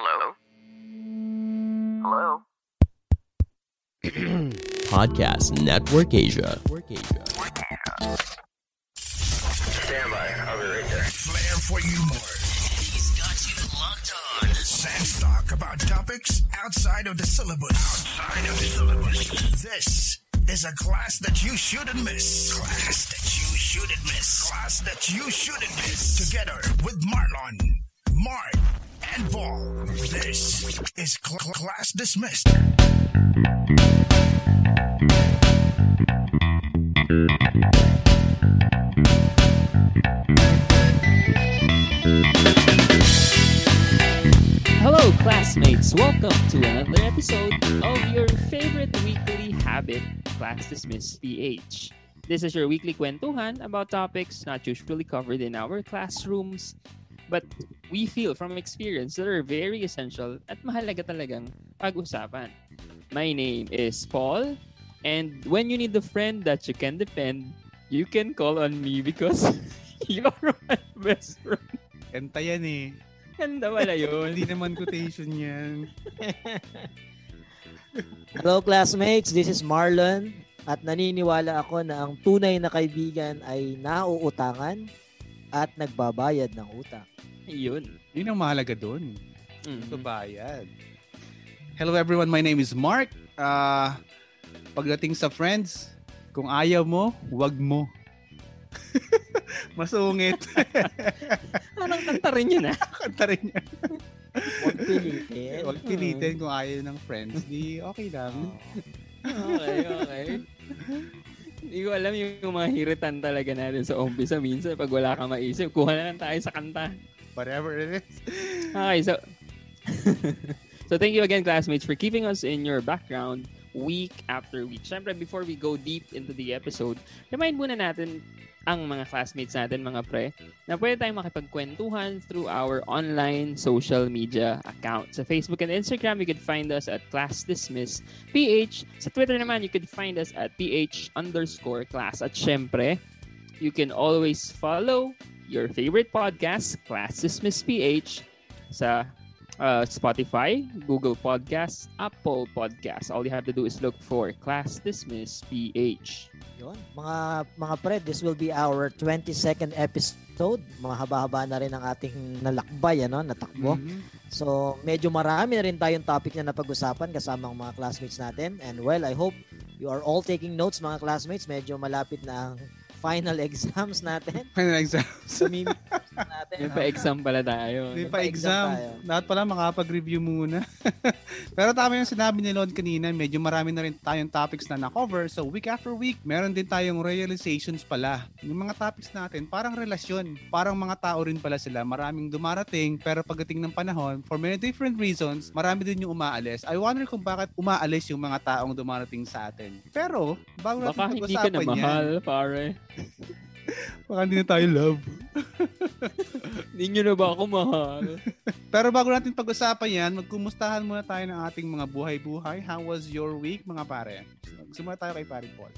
Hello? Hello? Podcast Network Asia. Stand by. I'll be right there. Flair for you more. He's got you locked on. Sans talk about topics outside of the syllabus. Outside of the syllabus. This is a class that you shouldn't miss. Class that you shouldn't miss. Class that you shouldn't miss. Together with Marlon, Mark, and Paul. This is cl- class dismissed. Hello, classmates! Welcome to another episode of your favorite weekly habit, Class Dismissed PH. This is your weekly kwentuhan about topics not usually covered in our classrooms, but we feel from experience that are very essential at mahalaga talagang pag-usapan. My name is Paul, and when you need a friend that you can depend, you can call on me because you're my best friend. Kanta yan eh. Ganda wala yun. Hindi naman quotation yan. Hello classmates, this is Marlon at naniniwala ako na ang tunay na kaibigan ay nauutangan at nagbabayad ng utang. Yun. Yun ang mahalaga doon. Mhm. Babayad. Hello everyone, my name is Mark. Ah, pagdating sa friends, kung ayaw mo, wag mo. Masungit. Parang kanta rin yun ah. Kanta rin yan. Huwag pilitin. Huwag pilitin kung ayaw ng friends. Di okay lang. Okay, okay. Hindi ko alam yung mga hiritan talaga natin sa umpisa. Minsan, pag wala kang maisip, kuha na lang tayo sa kanta. Whatever it is. Okay, so... so thank you again, classmates, for keeping us in your background week after week. Siyempre, before we go deep into the episode, remind muna natin ang mga classmates natin, mga pre, na pwede tayong makipagkwentuhan through our online social media account. Sa Facebook and Instagram, you could find us at Class Dismiss PH. Sa Twitter naman, you could find us at PH underscore class. At syempre, you can always follow your favorite podcast, Class Dismiss PH, sa uh, Spotify, Google Podcasts, Apple Podcasts. All you have to do is look for Class Dismiss PH. Yun. Mga, mga pre, this will be our 22nd episode. Mga haba-haba na rin ang ating nalakbay, ano, natakbo. Mhm. So, medyo marami na rin tayong topic na napag-usapan kasama ang mga classmates natin. And well, I hope you are all taking notes, mga classmates. Medyo malapit na ang final exams natin. Final exam. Sumimik natin. May pa-exam pala tayo. May May pa-exam. Lahat pala makapag-review muna. Pero tama yung sinabi ni Lord kanina, medyo marami na rin tayong topics na na-cover. So week after week, meron din tayong realizations pala. Yung mga topics natin, parang relasyon. Parang mga tao rin pala sila. Maraming dumarating, pero pagdating ng panahon, for many different reasons, marami din yung umaalis. I wonder kung bakit umaalis yung mga taong dumarating sa atin. Pero, bago natin Baka hindi ka na pag-usapan yan, mahal, pare. baka hindi na tayo love. Hindi nyo na ba ako mahal? Pero bago natin pag-usapan yan, magkumustahan muna tayo ng ating mga buhay-buhay. How was your week, mga pare? Simula tayo kay Pare Paul.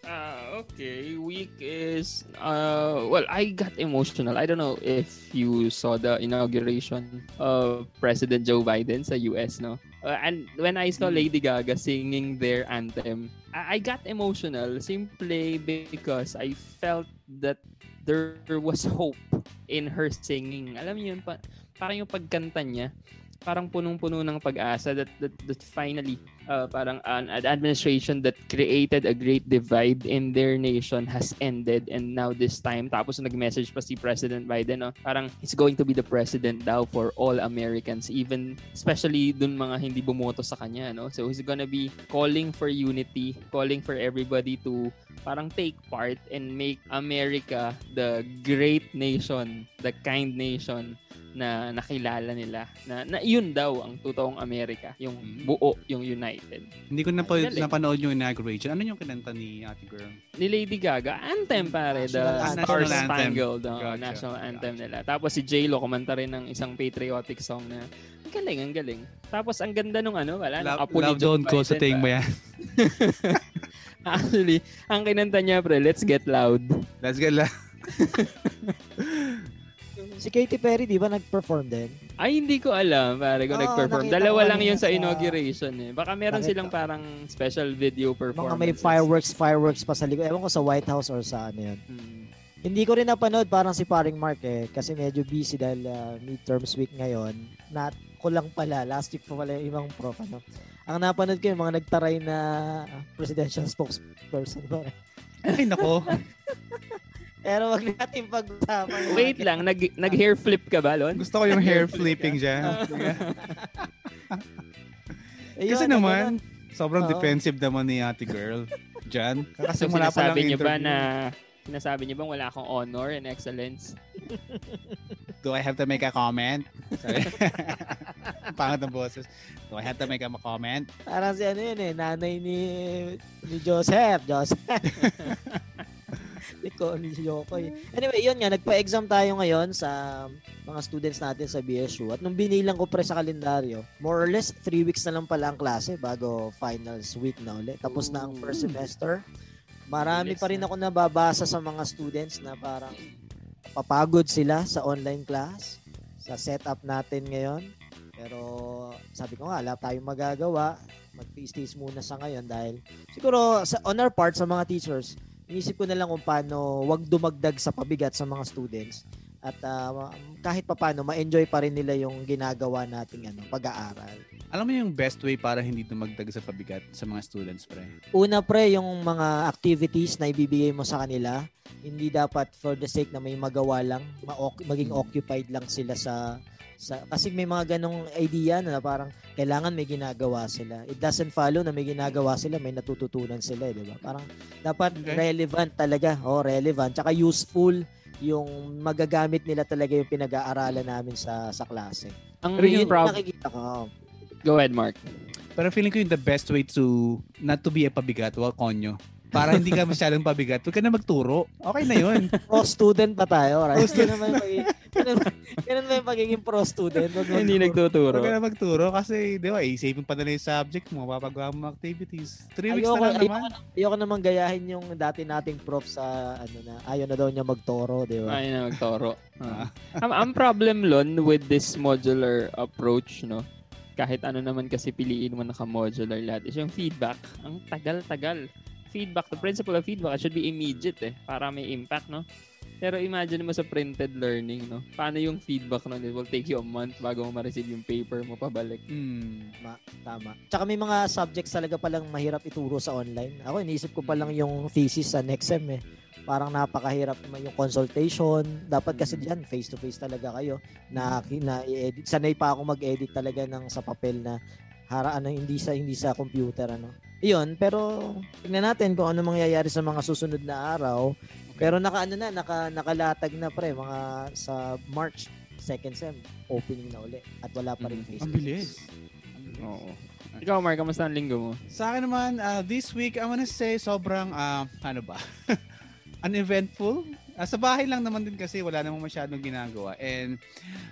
Ah, okay. Week is uh well, I got emotional. I don't know if you saw the inauguration of President Joe Biden sa US, no? Uh, and when I saw Hmm. Lady Gaga singing their anthem, I, I got emotional simply because I felt that there was hope in her singing. Alam niyo yun, pa, parang yung pagkanta niya, parang punong-puno ng pag-asa that, that, that finally uh, parang an, an administration that created a great divide in their nation has ended. And now this time tapos nag-message pa si President Biden no? Parang he's going to be the president daw for all Americans even especially dun mga hindi bumoto sa kanya no? So he's gonna be calling for unity calling for everybody to parang take part and make America the great nation, the kind nation na nakilala nila. Na, na yun daw ang totoong Amerika, yung buo, yung United. Hindi ko na po Galing. napanood yung inauguration. Ano yung kinanta ni Ate Girl? Ni Lady Gaga, anthem pare, the National Star anthem. Spangled uh, Gotcha. national anthem Gotcha. nila. Tapos si J-Lo kumanta rin ng isang patriotic song na ang galing, ang galing. Tapos ang ganda nung ano, wala, nung Love, apo ni love Joe don't go sa Biden, ting ba? mo yan. Actually, ang kinanta niya pre, let's get loud. Let's get la. Si Katy Perry, di ba, nag-perform din? Ay, hindi ko alam, pare, kung Oo, nag-perform. Dalawa lang yun sa inauguration eh. Baka meron Nakita- silang parang special video performance. Mga may fireworks, fireworks pa sa likod. Ewan ko sa White House or sa ano yun. Hmm. Hindi ko rin napanood parang si paring Mark eh. Kasi medyo busy dahil uh, midterms week ngayon. Not ko lang pala. Last week pa pala yung ibang prof. Ano. Ang napanood ko yung mga nagtaray na presidential spokesperson. pare. Ay, nako. Pero wag natin pag-usapan. Wait lang, nag, nag-hair flip ka ba, Lon? Gusto ko yung hair flipping dyan. Ayun, Kasi ano naman, sobrang Oo. defensive naman ni Ate Girl. Diyan. Kasi So, wala pa lang sinasabi niyo ba interview. na sinasabi niyo bang wala akong honor and excellence? Do I have to make a comment? Sorry. Pangat ng boses. Do I have to make a comment? Parang si ano yun eh, nanay ni ni Joseph. Joseph. Ni ko ni Yokoy. Anyway, yun nga, nagpa-exam tayo ngayon sa mga students natin sa BSU. At nung binilang ko pre sa kalendaryo, more or less, three weeks na lang pala ang klase bago finals week na ulit. Tapos na ang first semester. Marami pa rin na. ako nababasa sa mga students na parang papagod sila sa online class, sa setup natin ngayon. Pero sabi ko nga, wala tayong magagawa. Mag-tiis-tiis muna sa ngayon dahil siguro sa, on our part sa mga teachers, inisip ko na lang kung paano wag dumagdag sa pabigat sa mga students at ah, kahit papano ma-enjoy pa rin nila yung ginagawa nating ano, pag-aaral. Alam mo yung best way para hindi dumagdag sa pabigat sa mga students, pre? Una pre, yung mga activities na ibibigay mo sa kanila, hindi dapat for the sake na may magawa lang, ma- maging occupied lang sila sa sa kasi may mga ganong idea na parang kailangan may ginagawa sila. It doesn't follow na may ginagawa sila, may natututunan sila, eh, di ba? Parang dapat Okay. relevant talaga. Oh, relevant. Tsaka useful yung magagamit nila talaga yung pinag-aaralan namin sa sa klase. Ang Pero Yun yung yung prob- nakikita ko. oh. Go ahead, Mark. Pero feeling ko yung the best way to not to be a pabigat, well, konyo. Para hindi ka masyadong pabigat, huwag ka na magturo. Okay na yun. Pro student pa tayo, right? Ganun ba yung pagiging, ganun, ba yung pagiging pro student? Huwag Hindi magturo. nagtuturo. Huwag ka na magturo kasi, di ba, isipin pa nila yung subject mo, papagawa mo activities. Three weeks Ayoko, na lang ayoko, naman. ayoko naman gayahin yung dati nating prof sa ano na ayaw na daw niya magtoro, di ba? Ay na magtoro. Ah. ang, ang problem lon with this modular approach, no? Kahit ano naman kasi piliin mo naka-modular lahat is yung feedback. Ang tagal-tagal. Feedback, the principle of feedback should be immediate eh, para may impact, no? Pero imagine mo sa printed learning, no? Paano yung feedback nun? It will take you a month bago mo ma-receive yung paper mo pabalik. Hmm. Tama. Tsaka may mga subjects talaga palang mahirap ituro sa online. Ako iniisip ko pa lang yung thesis sa next sem eh. Parang napakahirap naman yung consultation. Dapat kasi Mm. diyan face to face talaga kayo na na i-edit. Sanay pa ako mag-edit talaga ng sa papel na haraan na hindi sa hindi sa computer ano. Iyon, pero tingnan natin kung ano mangyayari sa mga susunod na araw. Pero naka ano na, naka nakalatag na pre mga sa March second sem opening na uli at wala pa rin Mm. face Ang bilis. Oo. Ikaw, Mark, kamusta ang linggo mo? Sa akin naman, uh, this week, I wanna say, sobrang, uh, ano ba, uneventful. Uh, sa bahay lang naman din kasi wala namang masyadong ginagawa. And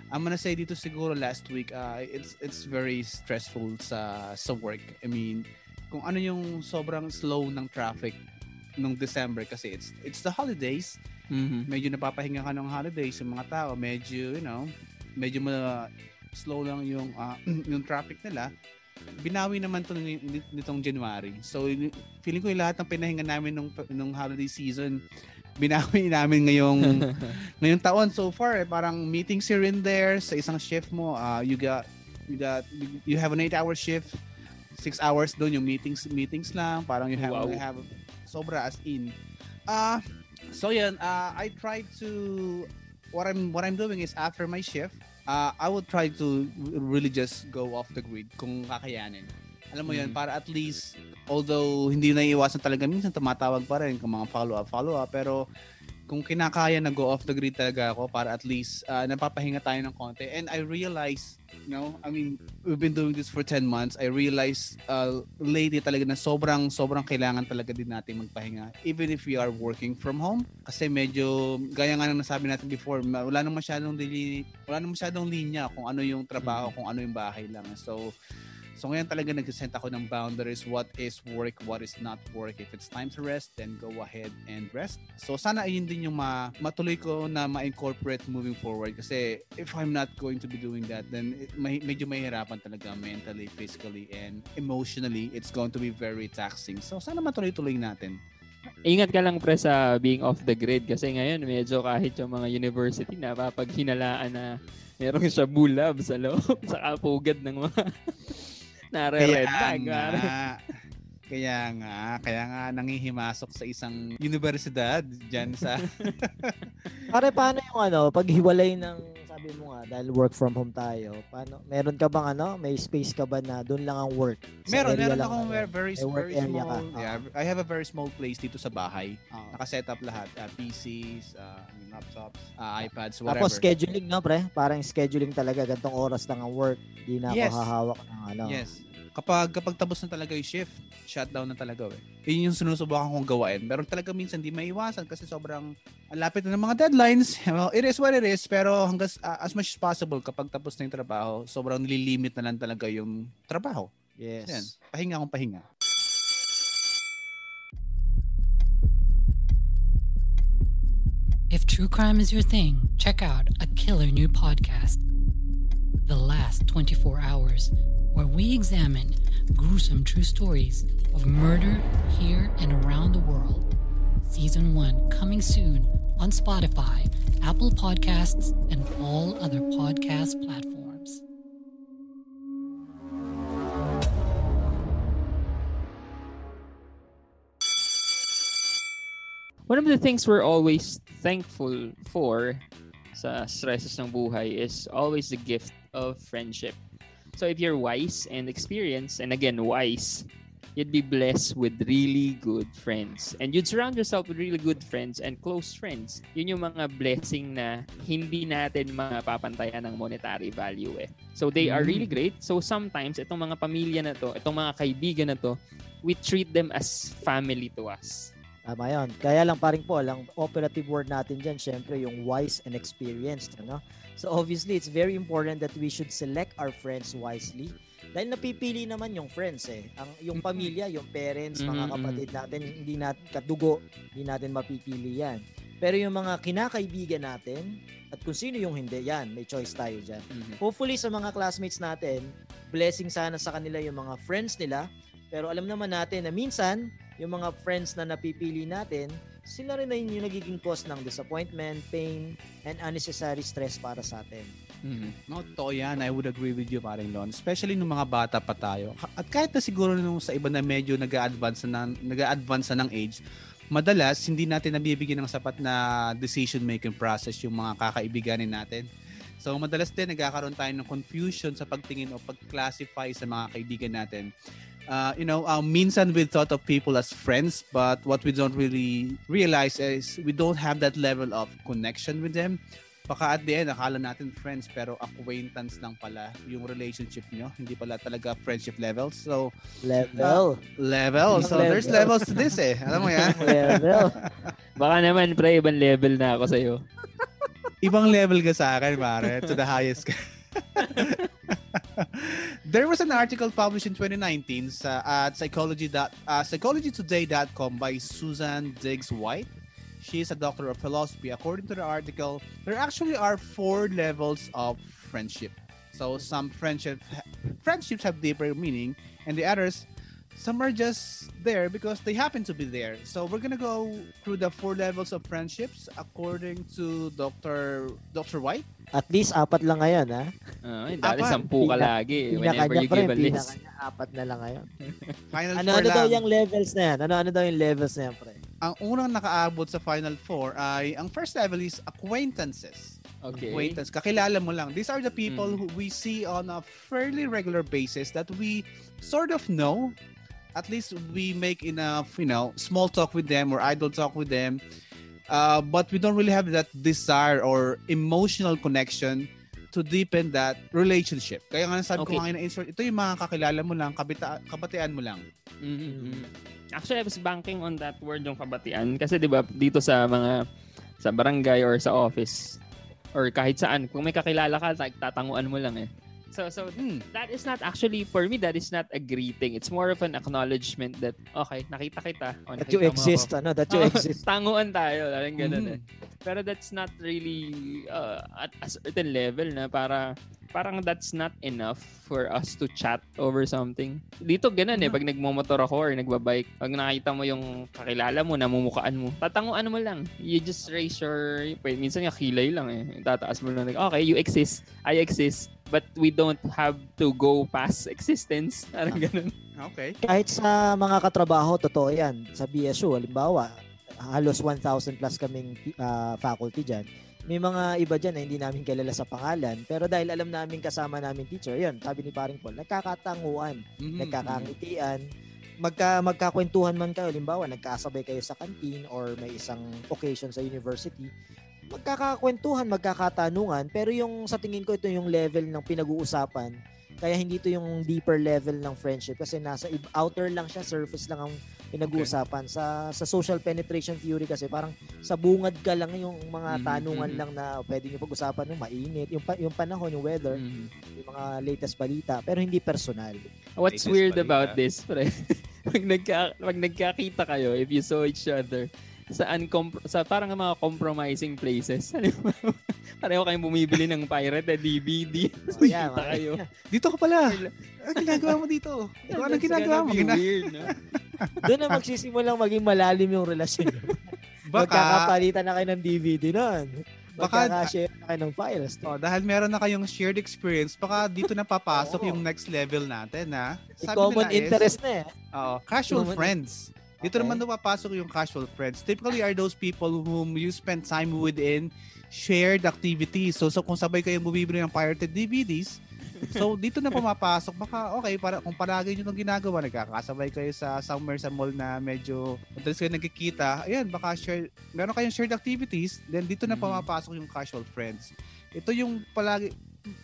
I'm gonna say dito siguro last week, uh, it's it's very stressful sa sa work. I mean, kung ano yung sobrang slow ng traffic nung December kasi it's it's the holidays. Mhm. Medyo napapahinga ka ng holidays yung mga tao. Medyo, you know, medyo ma- slow lang yung ah, yung traffic nila binawi naman to ni- ni- nitong January. So feeling ko yung lahat ng pinahinga namin nung nung holiday season binawi namin ngayong ngayong taon so far eh, parang meetings here and there sa isang shift mo uh, you got you got you have an 8 hour shift 6 hours doon yung meetings meetings lang parang you have Wow. you have sobra as in uh so yan uh, I try to what I'm what I'm doing is after my shift uh, I will try to really just go off the grid kung kakayanin. Alam mo yun, Mm. para at least although hindi na iwasan talaga minsan tumatawag pa rin kung mga follow-up, follow-up. Pero kung kinakaya na go off the grid talaga ako para at least uh, napapahinga tayo ng konti. And I realize, know, I mean, we've been doing this for 10 months. I realized uh, lately talaga na sobrang, sobrang kailangan talaga din natin magpahinga. Even if we are working from home. Kasi medyo, gaya nga nang nasabi natin before, wala nang masyadong, dili, wala nang masyadong linya kung ano yung trabaho, kung ano yung bahay lang. So, So ngayon talaga nag-set ako ng boundaries what is work, what is not work. If it's time to rest, then go ahead and rest. So sana ayun din yung ma matuloy ko na ma-incorporate moving forward kasi if I'm not going to be doing that, then it, may, medyo mahirapan talaga mentally, physically, and emotionally. It's going to be very taxing. So sana matuloy-tuloy natin. Ingat ka lang pre sa being off the grid kasi ngayon medyo kahit yung mga university na pag hinalaan na merong Shabu Lab sa loob sa kapugad ng mga Nare-red flag. Nga, kaya nga, kaya nga nangihimasok sa isang universidad diyan sa Pare paano yung ano, paghiwalay ng sabi mo nga dahil work from home tayo. Paano meron ka bang ano, may space ka ba na doon lang ang work? Sa meron, meron lang akong ano? very, very, May work very area small. ka. Yeah, I have a very small place dito sa bahay. Oo. Naka-set up lahat, uh, PCs, uh, laptops, uh, iPads, whatever. Tapos scheduling no, pre? Parang scheduling talaga gantong oras lang ang work. Di na Yes. ako hahawak ng ano. Yes. Kapag kapag tapos na talaga yung shift, shutdown na talaga eh. Yun yung sinusubukan kong gawain. Pero talaga minsan di maiwasan kasi sobrang ang lapit na ng mga deadlines. Well, it is what it is. Pero hanggang uh, as much as possible kapag tapos na yung trabaho, sobrang nililimit na lang talaga yung trabaho. Yes. Yan. Pahinga akong pahinga. If true crime is your thing, check out a killer new podcast, The Last 24 Hours, where we examine gruesome true stories of murder here and around the world. Season 1 coming soon on Spotify, Apple Podcasts, and all other podcast platforms. One of the things we're always thankful for sa stresses ng buhay is always the gift of friendship. So if you're wise and experienced, and again, wise, you'd be blessed with really good friends. And you'd surround yourself with really good friends and close friends. Yun yung mga blessing na hindi natin mapapantayan ng monetary value eh. So they are really great. So sometimes, itong mga pamilya na to, itong mga kaibigan na to, we treat them as family to us. Tama yun. Kaya lang paring po, ang operative word natin dyan, syempre yung wise and experienced. Ano? So obviously, it's very important that we should select our friends wisely. Dahil napipili naman yung friends eh. Ang, yung pamilya, yung parents, mga Mhm, kapatid natin, hindi natin kadugo, hindi natin mapipili yan. Pero yung mga kinakaibigan natin, at kung sino yung hindi, yan, may choice tayo dyan. Hopefully sa mga classmates natin, blessing sana sa kanila yung mga friends nila. Pero alam naman natin na minsan, yung mga friends na napipili natin, sila rin na yun yung nagiging cause ng disappointment, pain, and unnecessary stress para sa atin. No, totoo yan. I would agree with you, paring Lon. Especially nung mga bata pa tayo. At kahit na siguro nung sa iba na medyo nag-a-advance na, nag-a-advance na ng age, madalas hindi natin nabibigyan ng sapat na decision-making process yung mga kakaibiganin natin. So, madalas din nagkakaroon tayo ng confusion sa pagtingin o pag-classify sa mga kaibigan natin. Uh, you know, um, minsan we thought of people as friends, but what we don't really realize is we don't have that level of connection with them baka at the end, akala natin friends pero acquaintance lang pala yung relationship nyo. Hindi pala talaga friendship levels. So, Level. level. So, Level. there's levels to this eh. Alam mo yan? Level. Baka naman, pre, ibang level na ako sa'yo. Ibang level ka sa akin, pare. To the highest ka. There was an article published in 2019 sa, at psychology dot, uh, psychologytoday.com by Susan Diggs White. She is a doctor of philosophy. According to the article, there actually are four levels of friendship. So some friendship friendships have deeper meaning, and the others, some are just there because they happen to be there. So we're gonna go through the four levels of friendships according to Dr. Dr. White. At least apat lang ngayon, ha? Uh, dali, Apat. sampu ka lagi. eh, Whenever you pa rin, give a list. pinakanya, apat na lang ngayon. Final Ano, four ano daw lang. yung levels na yan? Ano, ano daw yung levels na yan, pre? Ang unang nakaabot sa final four ay, ang first level is acquaintances. Okay. Acquaintance. Kakilala mo lang. These are the people Mm. who we see on a fairly regular basis that we sort of know, at least we make enough, you know, small talk with them or idle talk with them. Uh, but we don't really have that desire or emotional connection to deepen that relationship. Kaya nga nasabi Okay. ko nga na-insert, ito yung mga kakilala mo lang, kabita, kabatian mo lang. Mhm. Actually, I was banking on that word yung kabatian. Kasi di ba dito sa mga sa barangay or sa office or kahit saan, kung may kakilala ka, tatanguan mo lang eh. So, so Hmm. that is not actually, for me, that is not a greeting. It's more of an acknowledgement that, okay, nakita kita. O, That nakita you mo exist, ako. ano, that you exist. Tanguan tayo, parang ganun Mhm. eh. Pero that's not really uh, at a certain level na para parang that's not enough for us to chat over something. Dito ganun eh, pag nagmomotor ako or nagbabike, pag nakita mo yung kakilala mo, namumukaan mo, tatanguan mo lang. You just raise your, minsan nga kilay lang eh. Tataas mo lang, okay, you exist, I exist, but we don't have to go past existence. Parang ganun. Okay. Kahit sa mga katrabaho, totoo yan. Sa BSU, halimbawa, halos 1,000 plus kaming ah, faculty dyan. May mga iba dyan na hindi namin kilala sa pangalan. Pero dahil alam namin kasama namin teacher, yun, sabi ni paring Paul, nagkakatanguan, Mhm. nagkakangitian, magka, magkakwentuhan man kayo, halimbawa, nagkasabay kayo sa canteen or may isang occasion sa university, magkakakwentuhan, magkakatanungan, pero yung sa tingin ko ito yung level ng pinag-uusapan kaya hindi ito yung deeper level ng friendship kasi nasa ib- outer lang siya, surface lang ang pinag-uusapan. Sa sa social penetration theory kasi parang sa bungad ka lang yung mga Mhm, tanungan mhm. lang na pwede niyo pag-usapan yung mainit, yung, pa- yung panahon, yung weather, Mhm. yung mga latest balita, pero hindi personal. What's Latest weird balita. about this, pre? pag, nagka, pag nagkakita kayo, if you saw each other, sa uncom- sa parang mga compromising places. Halimbawa, Pareho kayong bumibili ng pirate DVD. Oh, yeah, kayo. Dito ka pala. Ano ginagawa mo dito? Ano That's ginagawa mo? Gina- weird, no? Doon na magsisimulang maging malalim yung relasyon. Baka, Magkakapalitan na kayo ng DVD. Baka- Magkakashare na kayo ng files. oh, dahil meron na kayong shared experience, baka dito na papasok Oo. yung next level natin, ha? May common is, interest na eh. Oo, casual Common- friends. Dito Okay. naman napapasok yung casual friends. Typically are those people whom you spend time within shared activities. So, so kung sabay kayong bumibili ng pirated DVDs, so dito na pumapasok. Baka okay, para, kung palagi nyo itong ginagawa, nagkakasabay kayo sa somewhere sa mall na medyo madalas kayo nagkikita, ayan, baka share, meron kayong shared activities, then dito na Mhm. pumapasok yung casual friends. Ito yung palagi,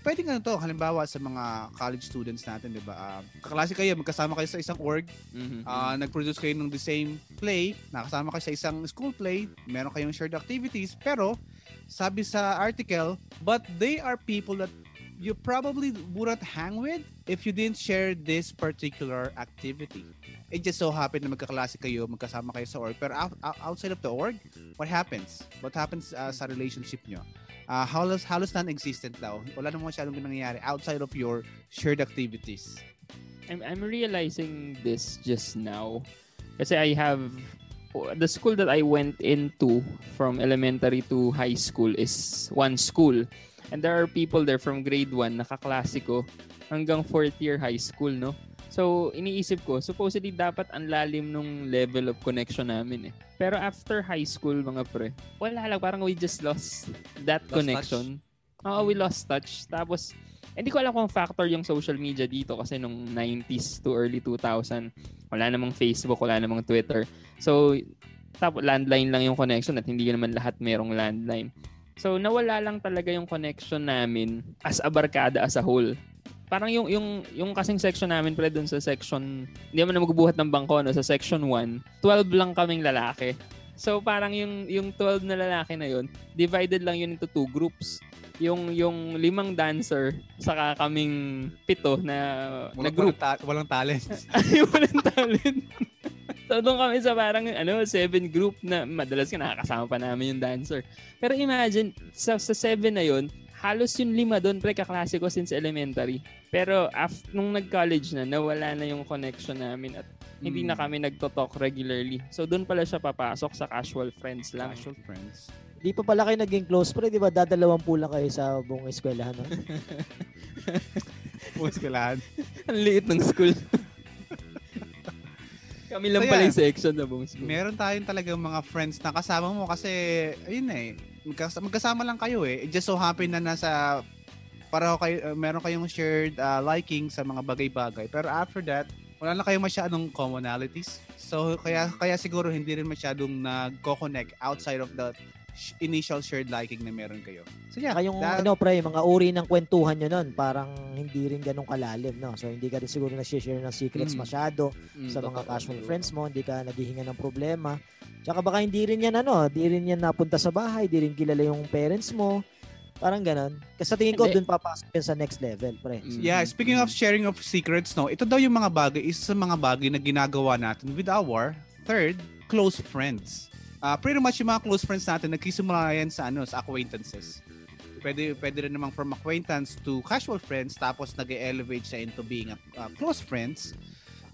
pwede nga to, halimbawa sa mga college students natin, di ba? Ah, kaklase kayo, magkasama kayo sa isang org, Mhm. Ah, nag-produce kayo ng the same play, nakasama kayo sa isang school play, meron kayong shared activities, pero sabi sa article, but they are people that you probably wouldn't hang with if you didn't share this particular activity. It just so happened na magkaklase kayo, magkasama kayo sa org, pero out- out- outside of the org, what happens? What happens ah, sa relationship nyo? Ah, halos, halos non-existent daw. Wala namang masyadong nangyayari outside of your shared activities. I'm, I'm realizing this just now. Kasi I have the school that I went into from elementary to high school is one school. And there are people there from grade 1 nakaklase ko hanggang fourth year high school, no? So, iniisip ko, supposedly dapat ang lalim nung level of connection namin eh. Pero after high school, mga pre, wala lang, parang we just lost that Lost connection. Oo, we lost touch. Tapos, hindi ko alam kung factor yung social media dito kasi nung 90s to early 2000, wala namang Facebook, wala namang Twitter. So, tapos landline lang yung connection at hindi naman lahat merong landline. So, nawala lang talaga yung connection namin as a barkada as a whole. Parang yung yung yung kasing section namin pre doon sa section, hindi naman na magbubuhat ng bangko no, sa section 1, 12 lang kaming lalaki. So parang yung yung 12 na lalaki na yun, divided lang yun into two groups. Yung yung limang dancer saka kaming pito na na Walang, group. walang, ta- walang talent. Ay, walang talent. So, doon kami sa parang, ano, seven group na madalas ka nakakasama pa namin yung dancer. Pero imagine, sa, sa seven na yun, halos yung lima doon, pre, kaklase ko since elementary. Pero after, nung nag-college na, nawala na yung connection namin at hindi na Mm. kami nagto-talk regularly. So, doon pala siya papasok sa casual friends lang. Casual friends. Di pa pala kayo naging close pre, di ba? Dadalawang po lang kayo sa buong eskwelahan. No? Ka lahat. Ang liit ng school. Kami lang So, pala yung section na buong school. Meron tayong talagang mga friends na kasama mo kasi, ayun eh, magkas- magkasama lang kayo eh. It just so happen na nasa, para kayo, uh, meron kayong shared uh, liking sa mga bagay-bagay. Pero after that, wala na kayong masyadong commonalities. So kaya kaya siguro hindi rin masyadong nagko-connect outside of the initial shared liking na meron kayo. So yeah, Saka yung that- ano pre, mga uri ng kwentuhan nyo nun, parang hindi rin ganun kalalim, no? So hindi ka rin siguro nag-share ng secrets Mm. masyado Mm, sa mga casual friends mo, hindi ka naghihinga ng problema. Tsaka baka hindi rin yan ano, hindi rin yan napunta sa bahay, hindi rin kilala yung parents mo. Parang ganun. Kasi sa tingin ko, dun papasok yan sa next level, pre. Mm. Yeah, speaking of sharing of secrets, no, ito daw yung mga bagay, isa sa mga bagay na ginagawa natin with our third, close friends. Uh, pretty much yung mga close friends natin, nagkisimula yan sa, ano, sa acquaintances. Pwede, pwede rin namang from acquaintance to casual friends, tapos nag elevate siya into being a, uh, close friends.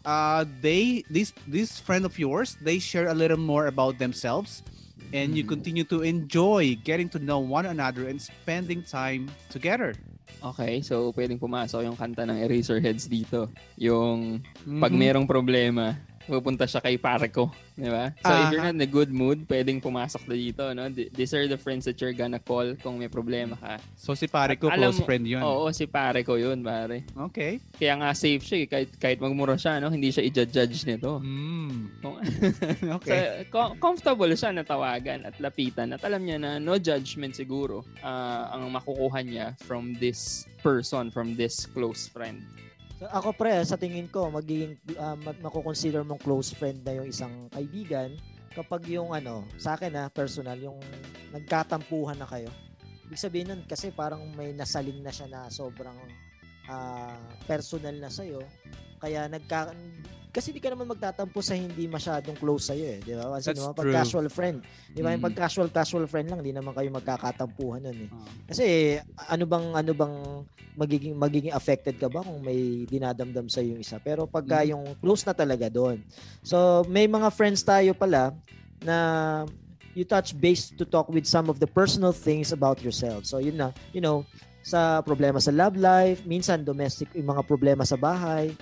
Uh, they, this, this friend of yours, they share a little more about themselves and you Mhm. continue to enjoy getting to know one another and spending time together. Okay, so pwedeng pumasok yung kanta ng Eraserheads dito. Yung pag Mhm. merong problema, pupunta siya kay pare ko. Di ba? So if you're Aha. not in a good mood, pwedeng pumasok na dito. No? Th- These are the friends that you're gonna call kung may problema ka. So si pare ko, Alam close mo- friend yun. Oo, si pare ko yun, pare. Okay. Kaya nga safe siya eh. Kahit, kahit magmura siya, no? hindi siya i-judge nito. Mm. Okay. So, com- comfortable siya na tawagan at lapitan at alam niya na no judgment siguro ah, ang makukuha niya from this person, from this close friend. Ako pre, sa tingin ko, magiging, uh, makukonsider mong close friend na yung isang kaibigan kapag yung ano, sa akin ha, personal, yung nagkatampuhan na kayo. Ibig sabihin nun, kasi parang may nasaling na siya na sobrang ah, personal na sa'yo. Kaya nagka... Kasi di ka naman magtatampo sa hindi masyadong close sa'yo eh. Di ba? Kasi That's naman, pag true. casual friend. Di ba? Yung Mm. pag casual, casual friend lang, di naman kayo magkakatampuhan nun eh. Ah. Kasi ano bang ano bang magiging magiging affected ka ba kung may dinadamdam sa yung isa. Pero pagka Mm. yung close na talaga doon. So may mga friends tayo pala na you touch base to talk with some of the personal things about yourself. So yun na, you know, sa problema sa love life, minsan domestic yung mga problema sa bahay.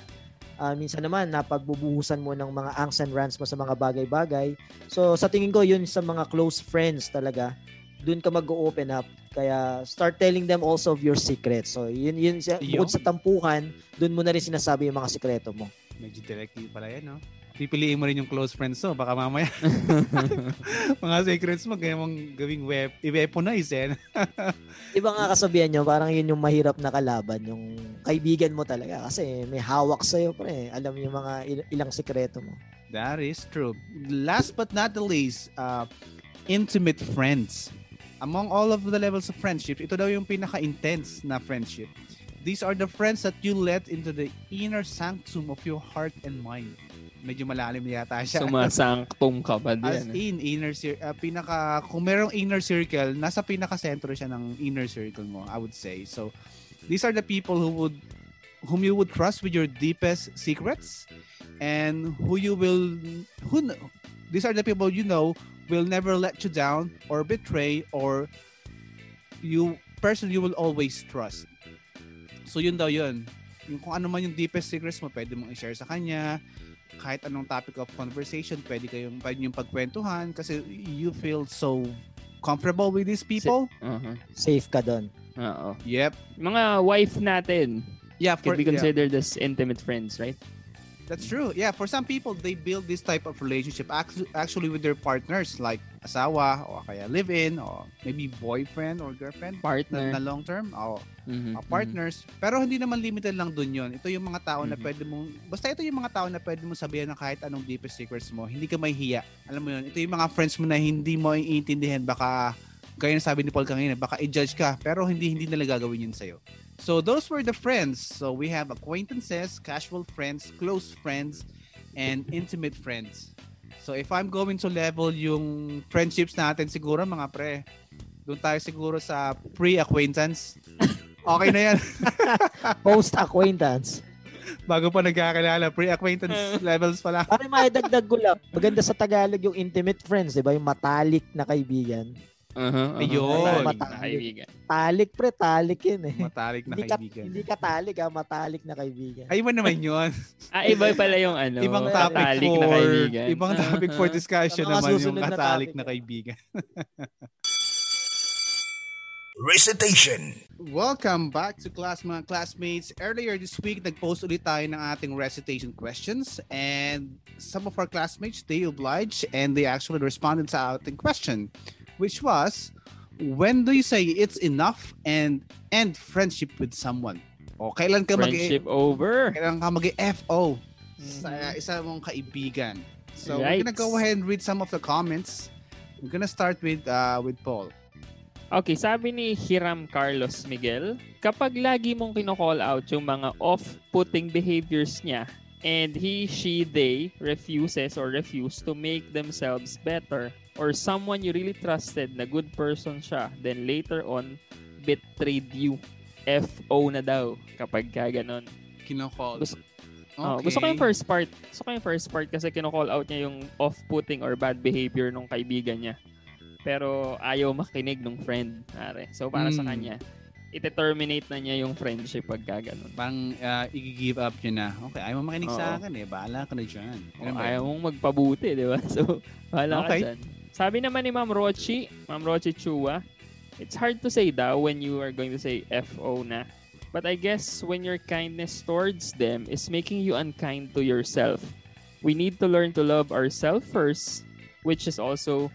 Ah, minsan naman napagbubuhusan mo ng mga angst and rants mo sa mga bagay-bagay. So sa tingin ko yun sa mga close friends talaga doon ka mag-open up. Kaya start telling them also of your secrets. So yun yun sa, bukod sa tampuhan, doon mo na rin sinasabi yung mga sikreto mo. Medyo directive pala yan, no? Pipiliin mo rin yung close friends mo. Baka mamaya mga secrets mo, gawin mong gawing web, i-weaponize eh. Iba nga kasabihan nyo, parang yun yung mahirap na kalaban, yung kaibigan mo talaga. Kasi may hawak sa'yo, pre. Alam yung mga il- ilang sikreto mo. That is true. Last but not the least, uh, intimate friends. Among all of the levels of friendship, ito daw yung pinaka-intense na friendship. These are the friends that you let into the inner sanctum of your heart and mind. Medyo malalim yata siya. Sumasangktom ka pa As din. in, inner cir- uh, pinaka, kung merong inner circle, nasa pinaka-sentro siya ng inner circle mo, I would say. So, these are the people who would, whom you would trust with your deepest secrets and who you will, who, these are the people you know will never let you down or betray or you, person you will always trust. So, yun daw yun. Yung kung ano man yung deepest secrets mo, pwede mong i-share sa kanya, kahit anong topic of conversation, pwede kayong pwede yung pagkwentuhan kasi you feel so comfortable with these people. Uh-huh. Safe ka doon. Oo. Yep. Mga wife natin Yeah, for, could be yeah, considered as intimate friends, right? That's true. Yeah, for some people, they build this type of relationship actu- actually with their partners like asawa o kaya live-in or maybe boyfriend or girlfriend na, Partner. na long term o Mhm, uh, partners. Pero hindi naman limited lang dun yun. Ito yung mga tao na Mhm. pwede mong, basta ito yung mga tao na pwede mong sabihan ng kahit anong deepest secrets mo. Hindi ka may hiya. Alam mo yun, ito yung mga friends mo na hindi mo iintindihan. Baka, gaya na sabi ni Paul kanina, baka i-judge ka. Pero hindi, hindi nila gagawin yun sa'yo. So those were the friends. So we have acquaintances, casual friends, close friends, and intimate friends. So if I'm going to level yung friendships natin siguro mga pre, doon tayo siguro sa pre-acquaintance. Okay na yan. Post-acquaintance. Bago pa nagkakilala, pre-acquaintance levels pa lang. Parang may dagdag ko lang. Maganda sa Tagalog yung intimate friends, di ba? Yung matalik na kaibigan. Uh-huh, uh-huh. Ayun. Matalik na kaibigan. Talik, pre. Talik yun eh. Matalik na hindi, ka, kaibigan. hindi ka talik, ha? Matalik na kaibigan. Ay, iba naman yun. Ah, iba pala yung ano. ibang Matalik topic katalik for, na kaibigan. ibang topic for discussion mga naman yung susunod na na kaibigan. Recitation. Welcome back to class mga classmates. Earlier this week, nag-post ulit tayo ng ating recitation questions and some of our classmates, they obliged and they actually responded sa ating question, which was, when do you say it's enough and end friendship with someone? O kailan ka mag Friendship over. kailan ka mag-FO sa Mhm. isa mong kaibigan? So Right. we're gonna go ahead and read some of the comments. We're gonna start with uh, with Paul. Okay, sabi ni Hiram Carlos Miguel, kapag lagi mong kino-call out yung mga off-putting behaviors niya and he, she, they refuses or refuse to make themselves better or someone you really trusted na good person siya then later on betrayed you. FO na daw kapag ka ganon. Kino-call. Gusto- Oh, gusto ko yung first part. Gusto ko yung first part kasi kino-call out niya yung off-putting or bad behavior ng kaibigan niya. Pero ayaw makinig ng friend. Are. So para sa Mm. kanya, ite-terminate na niya yung friendship pagka ganun. Parang uh, i-give up yun na. Okay, ayaw mo makinig sa Oo. akin eh. Bahala ka na dyan. O, Ganun ba ayaw mong magpabuti, di ba? So, bahala Okay. ka dyan. Sabi naman ni Ma'am Rochi, Ma'am Rochi Chua, it's hard to say daw when you are going to say FO na. But I guess when your kindness towards them is making you unkind to yourself. We need to learn to love ourselves first, which is also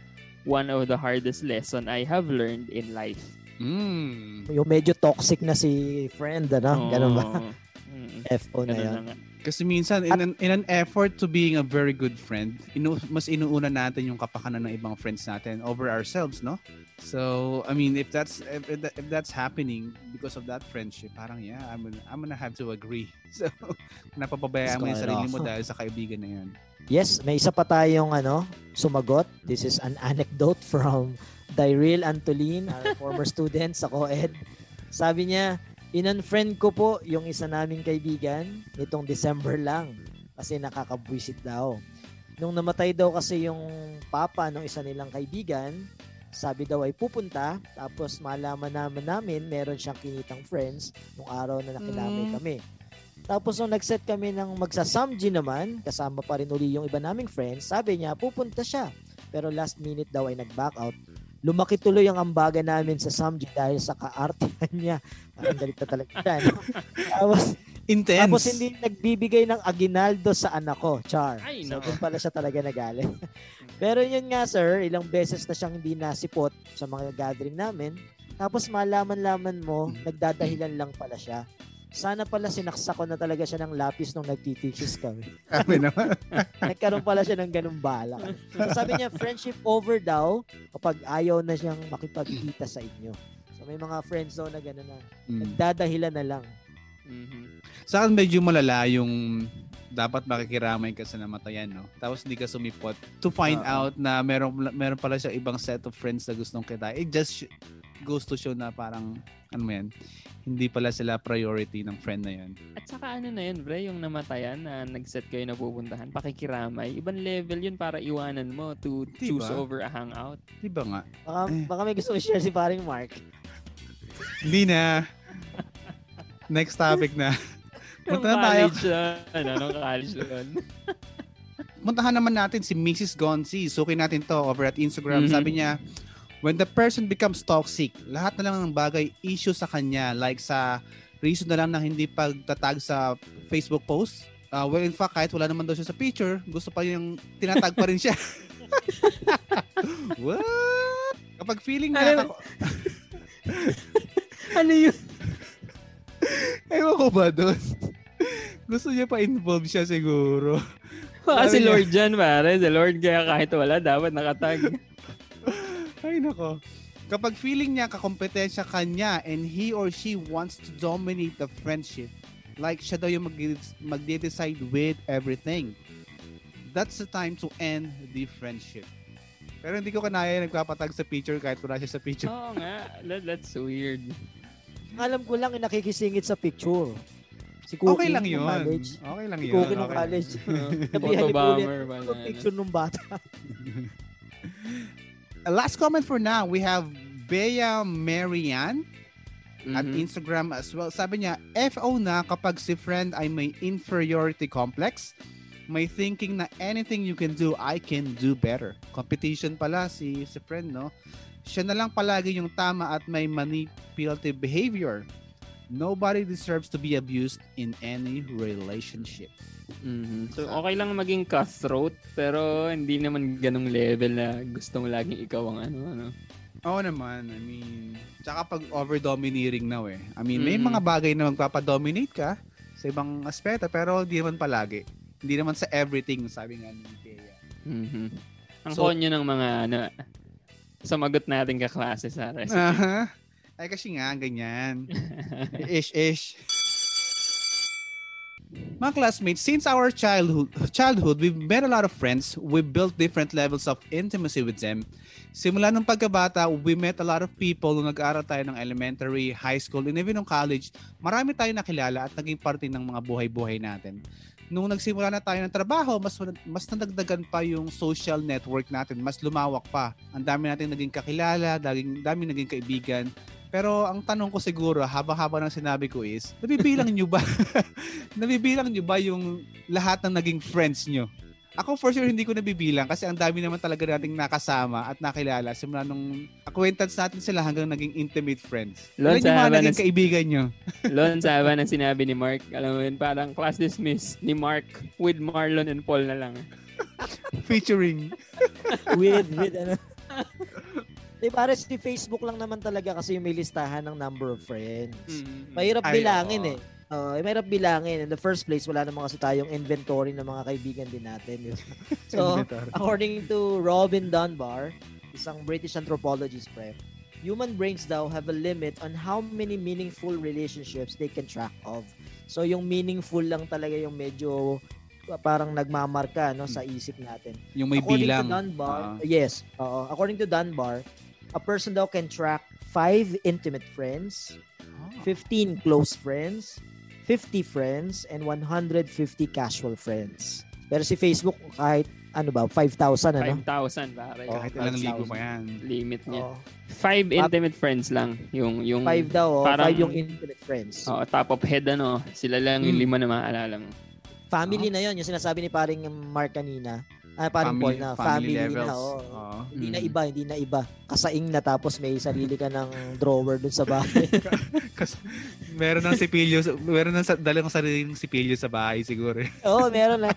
one of the hardest lesson I have learned in life. Mm. Yung medyo toxic na si friend, ano? Ganun ba? Oo. Mm, FO na Ganun yan. na nga. Kasi minsan, in an, in an effort to being a very good friend, inu, mas inuuna natin yung kapakanan ng ibang friends natin over ourselves, no? So, I mean, if that's if, if that- if that's happening because of that friendship, parang yeah, I'm gonna, I'm gonna have to agree. So, napapabayaan mo yung sarili off. mo dahil sa kaibigan na yan. Yes, may isa pa tayong ano, sumagot. This is an anecdote from Dyril Antolin, our former student sa COED. Sabi niya, in-unfriend ko po yung isa naming kaibigan nitong December lang kasi nakakabwisit daw. Nung namatay daw kasi yung papa ng isa nilang kaibigan, sabi daw ay pupunta tapos malaman naman namin meron siyang kinitang friends nung araw na nakilami Mm. kami. Tapos nung nag-set kami ng magsasamji naman, kasama pa rin uli yung iba naming friends, sabi niya pupunta siya. Pero last minute daw ay nag-back out. Lumaki tuloy ang ambaga namin sa Samji dahil sa kaartihan niya. Ang galit na talaga siya. no? Tapos, Intense. tapos hindi nagbibigay ng aginaldo sa anak ko, Char. Ay, so, doon pala siya talaga nagalit. Pero yun nga, sir, ilang beses na siyang hindi nasipot sa mga gathering namin. Tapos malaman-laman mo, nagdadahilan lang pala siya. Sana pala sinaksa ko na talaga siya ng lapis nung nagtiteaches kami. Sabi naman. Nagkaroon pala siya ng ganung bala. So sabi niya, friendship over daw kapag ayaw na siyang makipagkita sa inyo. So may mga friends daw na gano'n na Mm. nagdadahilan na lang. Mhm. Sa akin medyo malala yung dapat makikiramay ka sa namatayan, no? Tapos hindi ka sumipot to find Oo. out na meron meron pala siya ibang set of friends na gustong kita. It just sh- goes to show na parang ano mo yan, hindi pala sila priority ng friend na yan. At saka ano na yun, bre, yung namatayan na nag-set kayo na pupuntahan, pakikiramay. Ibang level yun para iwanan mo to Diba? choose over a hangout. Di ba nga? Baka, Eh. baka may gusto ko share si paring Mark. Hindi na. Next topic na. Punta na tayo. college yun. Ano, college yun. Puntahan naman natin si Mrs. Gonzi. Sukin natin to over at Instagram. Mhm. Sabi niya, when the person becomes toxic, lahat na lang ng bagay issue sa kanya. Like sa reason na lang na hindi pagtatag sa Facebook post. Uh, well, in fact, kahit wala naman daw siya sa picture, gusto pa yung tinatag pa rin siya. What? Kapag feeling niya, Ano- ano yun? Ewan ko ba doon? gusto niya pa involve siya siguro. Baka si Sabi niya- Lord dyan, pare. Si Lord kaya kahit wala, dapat nakatag. Ay, nako. Kapag feeling niya kakompetensya kanya and he or she wants to dominate the friendship, like siya daw yung mag- magde-decide with everything, that's the time to end the friendship. Pero hindi ko kanaya nagpapatag sa picture kahit wala siya sa picture. Oo nga. That, that's weird. Ang alam ko lang, yung nakikisingit sa picture. Si Cookie Okay lang yun. College. Okay lang Si yun. Cookie Okay. college. Sabihan Photo ni Bullet, bomber ba "Ano na, picture nung bata. Last comment for now, we have Bea Marian at Mhm. Instagram as well. Sabi niya, FO na kapag si friend ay may inferiority complex, may thinking na anything you can do, I can do better. Competition pala si si friend, no? Siya na lang palagi yung tama at may manipulative behavior. Nobody deserves to be abused in any relationship. Mhm. So, okay lang maging cutthroat, pero hindi naman ganong level na gusto mo laging ikaw ang ano, ano. Oo naman. I mean, tsaka pag over-domineering na eh. I mean, may Mm. mga bagay na magpapadominate ka sa ibang aspeto, pero hindi naman palagi. Hindi naman sa everything, sabi nga ni Thea. Mhm. Ang So- konyo ng mga, ano, sumagot natin kaklase sa recipe. Aha. Ay, kasi nga, ganyan. Ish-ish. Mga classmates, since our childhood, childhood, we've met a lot of friends. We built different levels of intimacy with them. Simula nung pagkabata, we met a lot of people nung nag-aaral tayo ng elementary, high school, and even nung college. Marami tayo nakilala at naging parte ng mga buhay-buhay natin. Nung nagsimula na tayo ng trabaho, mas mas nadagdagan pa yung social network natin, mas lumawak pa. Ang dami natin naging kakilala, daging dami naging kaibigan. Pero ang tanong ko siguro, haba-haba ng sinabi ko is, nabibilang nyo ba? nabibilang nyo ba yung lahat ng naging friends nyo? Ako for sure hindi ko nabibilang kasi ang dami naman talaga nating nakasama at nakilala simula nung acquaintance natin sila hanggang naging intimate friends. Lon, Ilan yung mga naging kaibigan nyo? Lon, sa ng sinabi ni Mark, alam mo yun, parang class dismiss ni Mark with Marlon and Paul na lang. Featuring. with, with ano. Di pare, si Facebook lang naman talaga kasi yung may listahan ng number of friends. Mahirap Ay, bilangin eh. Uh, mahirap bilangin. In the first place, wala naman kasi tayong inventory ng mga kaibigan din natin. so, according to Robin Dunbar, isang British anthropologist, pre, human brains daw have a limit on how many meaningful relationships they can track of. So, yung meaningful lang talaga yung medyo uh, parang nagmamarka no, sa isip natin. Yung may according bilang. to Dunbar, Ah. yes, oo. according to Dunbar, a person daw can track 5 intimate friends, Ah. 15 close friends, 50 friends, and 150 casual friends. Pero si Facebook, kahit ano ba, 5,000 ano? 5,000 pare. Oh, Kahit ilang libo 5,000. pa yan. Limit niya. Oo. Five intimate friends lang. Yung, yung, 5 daw, oh, parang- 5 yung intimate friends. oh, top of head ano, sila lang yung Hmm. lima na maaalala mo. Family na yon yung sinasabi ni paring Mark kanina. Ah, paring Paul na family, na. Oh. Oo. Hindi na Mm. iba, hindi na iba. Kasaing na tapos may sarili ka ng drawer dun sa bahay. Kasi meron ng sipilyo, meron ng dalang sariling sipilyo sa bahay siguro. Oo, meron na.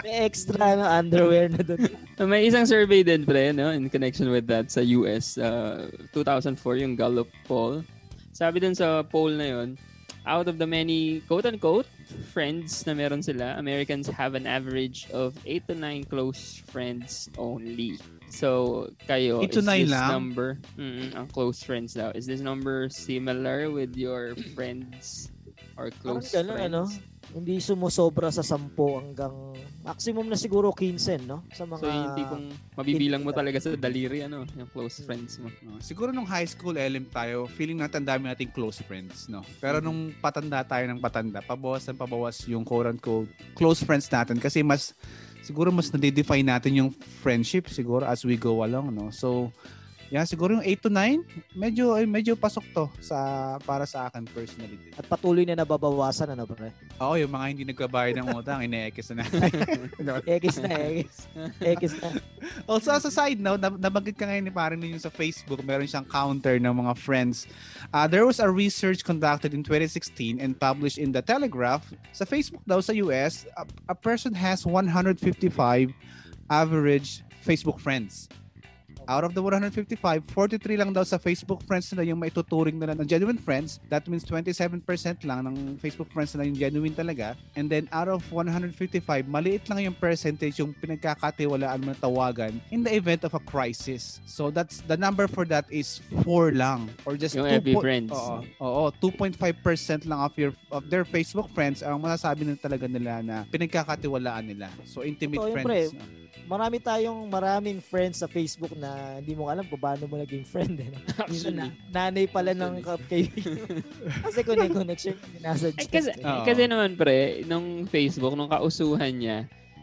May extra na underwear na dun. So, may isang survey din pre, no, in connection with that sa US, uh, 2004, yung Gallup poll. Sabi dun sa poll na yun, out of the many quote-unquote friends na meron sila, Americans have an average of 8 to 9 close friends only. So, kayo, is this lang? number, mm, ang close friends daw, is this number similar with your friends or Parang close gano'n, friends? ano? Hindi sumusobra sa 10 hanggang maximum na siguro 15, no? Sa mga So, yung tipong mabibilang mo talaga sa daliri, ano, yung close friends mo. No, siguro nung high school, LM tayo, feeling natin dami nating close friends, no? Pero nung patanda tayo ng patanda, pabawas ng pabawas yung quote-unquote close friends natin kasi mas, siguro mas nadidefine natin yung friendship siguro as we go along, no? So, yan, siguro yung 8 to 9, medyo, ay, medyo pasok to sa, para sa akin personally. at patuloy na nababawasan, ano, pre? Oo, yung mga hindi nagbabayad ng utang, ine-ekis na Ekis na, ekis. Ekis na. Also, as a side note, nab- nabanggit ka ngayon ni parang ninyo sa Facebook, meron siyang counter ng mga friends. Uh, there was a research conducted in 2016 and published in The Telegraph. Sa Facebook daw sa US, a, a person has 155 average Facebook friends. Out of the 155, 43 lang daw sa Facebook friends nila yung maituturing nila ng genuine friends. That means 27% lang ng Facebook friends nila yung genuine talaga. And then out of 155, maliit lang yung percentage yung pinagkakatiwalaan mo na tawagan in the event of a crisis. So that's the number for that is 4 lang or just Yung 2 FB po- friends. Oo. Oo, 2.5% lang of your of their Facebook friends ang masasabi na talaga nila na pinagkakatiwalaan nila. So intimate Totoo friends. pre. Marami tayong maraming friends sa Facebook na hindi mo alam kung paano mo naging friend. Eh. Minsan na, nanay pala ng ka- kaibigan. Kasi kung may connection, nasa Ay, kasi, Oo. kasi naman pre, nung Facebook, nung kausuhan niya,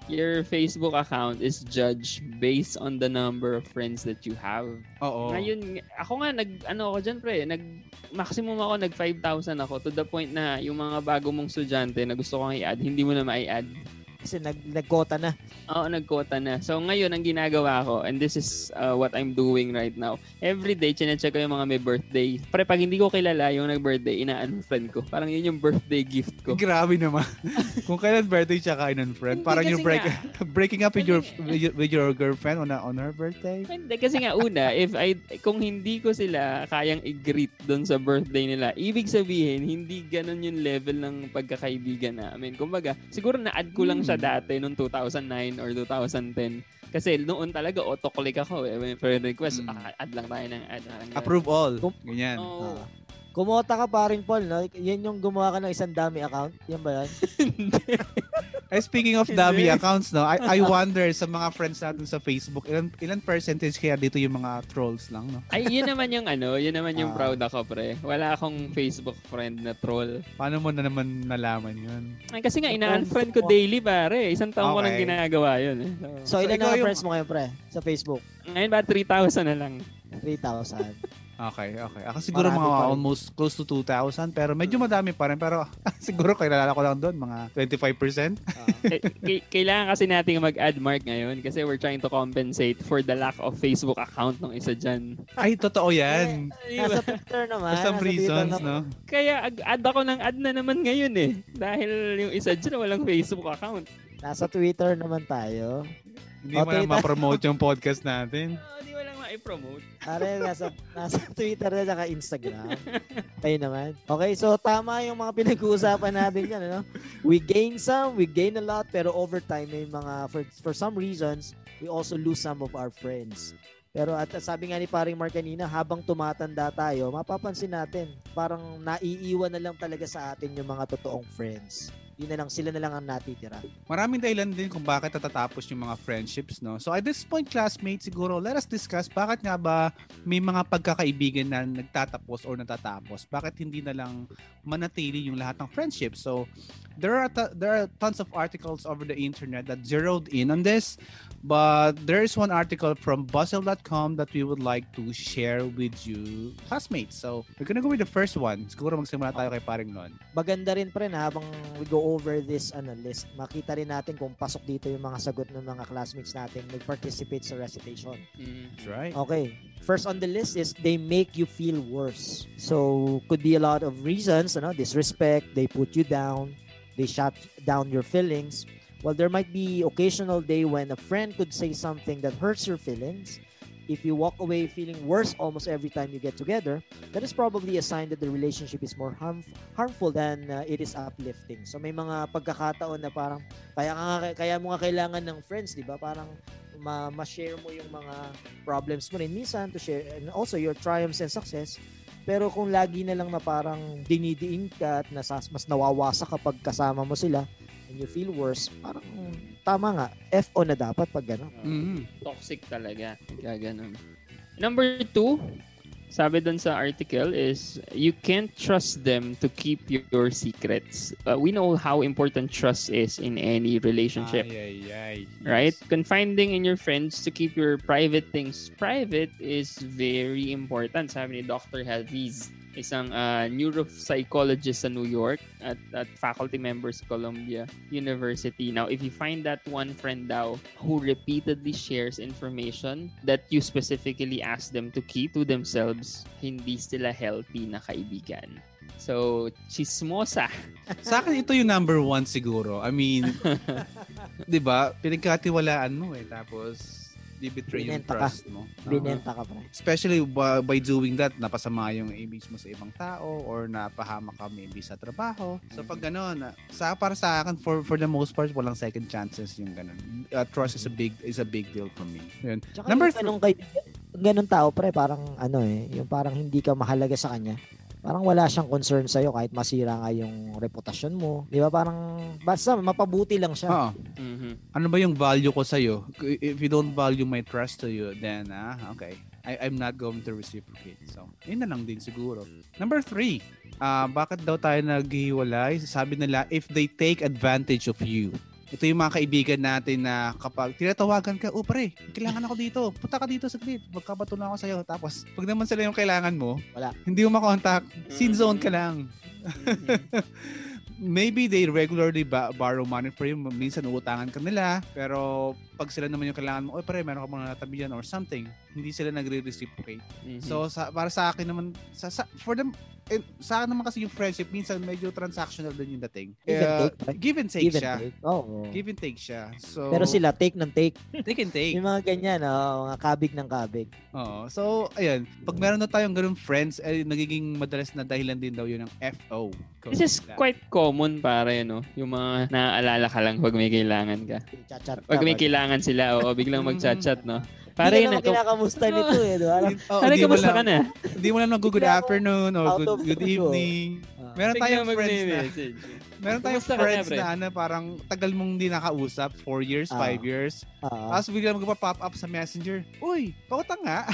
your Facebook account is judged based on the number of friends that you have. Oo. Ngayon, ako nga, nag, ano ako dyan pre, nag, maximum ako, nag 5,000 ako to the point na yung mga bago mong estudyante na gusto kong i-add, hindi mo na ma-add. Kasi nag, nagkota na. Oo, nagkota na. So ngayon, ang ginagawa ko, and this is uh, what I'm doing right now, every day, chinecheck ko yung mga may birthday. Pre, pag hindi ko kilala yung nag-birthday, ina-unfriend ko. Parang yun yung birthday gift ko. Grabe naman. Kung kailan birthday siya ka friend, Hindi parang yung break, nga. breaking up with your, Kasi with your with your girlfriend on a, on her birthday. Hindi, kasi nga una, if I, kung hindi ko sila kayang i-greet doon sa birthday nila, ibig sabihin, hindi ganun yung level ng pagkakaibigan namin. Kumbaga, siguro na-add ko lang siya dati noong 2009 or 2010. Kasi noon talaga auto-click ako eh. Friend request, Mm. ah, add lang tayo ng add. hanggang- Approve all. Kung- Ganyan. Oo. Ah. Kumota ka pa rin, Paul, no? Yan yung gumawa ka ng isang dami account. Yan ba yan? Eh, speaking of dummy accounts, no, I, I wonder sa mga friends natin sa Facebook, ilan, ilan percentage kaya dito yung mga trolls lang, no? Ay, yun naman yung ano, yun naman yung Ah. proud ako, pre. Wala akong Facebook friend na troll. Paano mo na naman nalaman yun? Ay, kasi nga, ina-unfriend ko daily, pare. Isang taon ko nang Okay. ginagawa yun. Eh. So, So, ilan ikaw na yung- friends mo ngayon, pre? Sa Facebook? Ngayon ba, 3,000 na lang. 3,000. Okay, okay. Ako siguro Marami mga almost close to 2,000, pero medyo madami pa rin. Pero siguro kilala ko lang doon, mga 25%. Ah. K- k- kailangan kasi nating mag-add mark ngayon kasi we're trying to compensate for the lack of Facebook account ng isa dyan. Ay, totoo yan. nasa Twitter naman. For some reasons, no? Kaya add ako ng add na naman ngayon eh. Dahil yung isa dyan walang Facebook account. Nasa Twitter naman tayo. Hindi mo Okay, na ma-promote yung podcast natin. Oh, di walang ma-promote. Are, nasa, nasa Twitter na saka Instagram. Kayo naman. Okay, so tama yung mga pinag-uusapan natin yan. Ano? We gain some, we gain a lot, pero over time, may mga, for, for some reasons, we also lose some of our friends. Pero at sabi nga ni paring Mark kanina, habang tumatanda tayo, mapapansin natin, parang naiiwan na lang talaga sa atin yung mga totoong friends. Yun na lang, sila na lang ang natitira. Maraming dahilan din kung bakit natatapos yung mga friendships, no? So at this point, classmates, siguro, let us discuss bakit nga ba may mga pagkakaibigan na nagtatapos or natatapos? Bakit hindi na lang manatili yung lahat ng friendships? So there are ta- there are tons of articles over the internet that zeroed in on this, but there is one article from Bustle.com that we would like to share with you, classmates. So we're gonna go with the first one. Siguro magsimula tayo kay paring Lon. maganda rin pa rin na habang we go over this ano list, makita rin natin kung pasok dito yung mga sagot ng mga classmates natin nag-participate sa recitation. That's right. Okay. First on the list is they make you feel worse. So could be a lot of reasons, ano, disrespect, they put you down, they shut down your feelings. Well, there might be occasional day when a friend could say something that hurts your feelings. If you walk away feeling worse almost every time you get together, that is probably a sign that the relationship is more harm, harmful than uh, it is uplifting. So may mga pagkakataon na parang kaya nga kaya mo nga kailangan ng friends, 'di ba? Parang ma- ma-share mo yung mga problems mo rin minsan to share and also your triumphs and success. Pero kung lagi na lang na parang dinidiin ka at nasas, mas nawawasa kapag kasama mo sila you feel worse, parang tama nga, FO na dapat pag gano'n. Mhm. Toxic talaga. Kaya ganun. Number two, sabi dun sa article is you can't trust them to keep your secrets. Uh, we know how important trust is in any relationship. Ay, ay, ay. right? Confiding in your friends to keep your private things private is very important. Sabi ni Dr. Hafiz, isang uh, neuropsychologist sa New York at, at faculty member sa Columbia University. Now, if you find that one friend daw who repeatedly shares information that you specifically ask them to keep to themselves, hindi sila healthy na kaibigan. So, chismosa. Sa akin, ito yung number one siguro. I mean, di ba, pinagkatiwalaan mo eh. Tapos, di betray yung ka. trust mo. Oo. Binenta ka pa. Especially by, by doing that, napasama yung image mo sa ibang tao or napahama ka maybe sa trabaho. So pag gano'n, sa para sa akin for for the most part walang second chances yung ganun. Uh, trust is a big is a big deal for me. Yun. Tsaka Number yung ganun, ganun tao pre, parang ano eh, yung parang hindi ka mahalaga sa kanya. Parang wala siyang concern sa'yo kahit masira nga yung reputasyon mo. Di ba? Parang basta mapabuti lang siya. Oo. Mhm. Ano ba yung value ko sa iyo? If you don't value my trust to you, then ah, okay. I, I'm not going to reciprocate. So, yun na lang din siguro. Number three, ah bakit daw tayo naghiwalay? Sabi nila, if they take advantage of you. Ito yung mga kaibigan natin na kapag tinatawagan ka, oh pre, kailangan ako dito. Punta ka dito saglit. Magkapatulan ako sa'yo. Tapos, pag naman sila yung kailangan mo, Wala. hindi mo makontakt, sin zone ka lang. maybe they regularly ba- borrow money for you. Minsan uutangan ka nila. Pero pag sila naman yung kailangan mo, oy pare, meron ka mga natabi or something. Hindi sila nagre-reciprocate. Mhm. So sa, para sa akin naman sa, sa for them eh, sa akin naman kasi yung friendship minsan medyo transactional din yung dating. Give and take, pre. give and take Give and siya. take. Oo. Give and take siya. So Pero sila, take ng take. take and take. Yung mga ganyan, oh, mga kabig ng kabig. Oo. So, ayun. Pag meron na tayong ganun friends, eh, nagiging madalas na dahilan din daw yun ng FO. This is quite common para yun, no? Yung mga naaalala ka lang pag may kailangan ka. Chat-chat. Pag may kailangan sila, o biglang mag-chat-chat, no? Yun, ka naman kinakamusta nito eh. Di ba? Alam, Oh, Pare, kamusta lang- ka na? Hindi mo lang mag good Bigla ako afternoon or out good, good evening. Ah. Meron tayong friends na meron tayong na, friends na ano parang tagal mong hindi nakausap, 4 years, Ah. 5 years. ah. Tapos biglang magpa-pop up sa messenger. Uy, pakutang nga.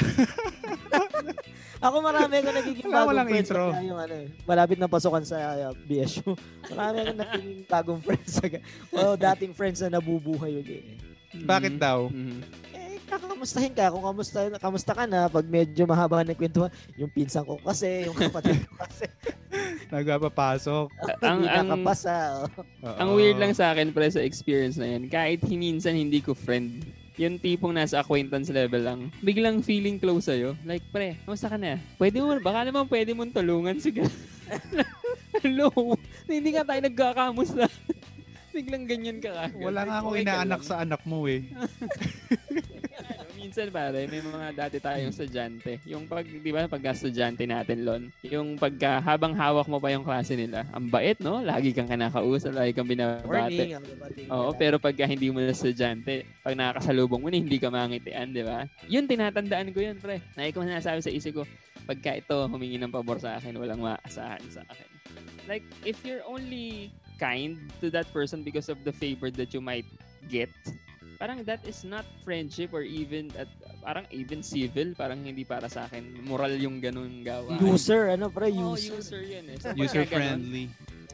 Ako marami ako nagiging Wala, bagong walang friends intro. yung ano, eh, malapit na pasukan sa uh, BSU. Marami ako nagiging bagong friends. Sa, o dating friends na nabubuhay ulit. Eh. Bakit daw? Mhm. Kakamustahin ka kung kamusta, kamusta ka na pag medyo mahaba ng kwento yung pinsan ko kasi, yung kapatid ko kasi, Nagpapasok. Ang- ang- nakapasa. oh. Ang weird lang sa akin, pre, sa experience na yan, kahit minsan hindi ko friend, yung tipong nasa acquaintance level lang, biglang feeling close sa'yo. Like, pre, kamusta ka na? Pwede mo, baka naman pwede mong tulungan. Sige. Hello? Hindi nga tayo nagkakamusta. biglang ganyan ka kagad. Wala nga akong inaanak sa anak mo eh. Minsan pare, may mga dati tayong estudyante. Yung pag, di ba, pag estudyante natin, Lon, yung pagka, habang hawak mo pa yung klase nila, ang bait, no? Lagi kang kinakausap, lagi kang binabate. Morning. Oo, pero pagka hindi mo na estudyante, pag nakakasalubong mo na, hindi ka mangitian, di ba? Yun, tinatandaan ko yun, pre. Lagi ko sinasabi sa isip ko, pagka ito, humingi ng pabor sa akin, walang maasahan sa akin. Like, if you're only kind to that person because of the favor that you might get, parang that is not friendship or even at parang even civil, parang hindi para sa akin. Moral yung ganun gawa. User, ano pre, user. user yun eh. So, User pagka ganun, friendly.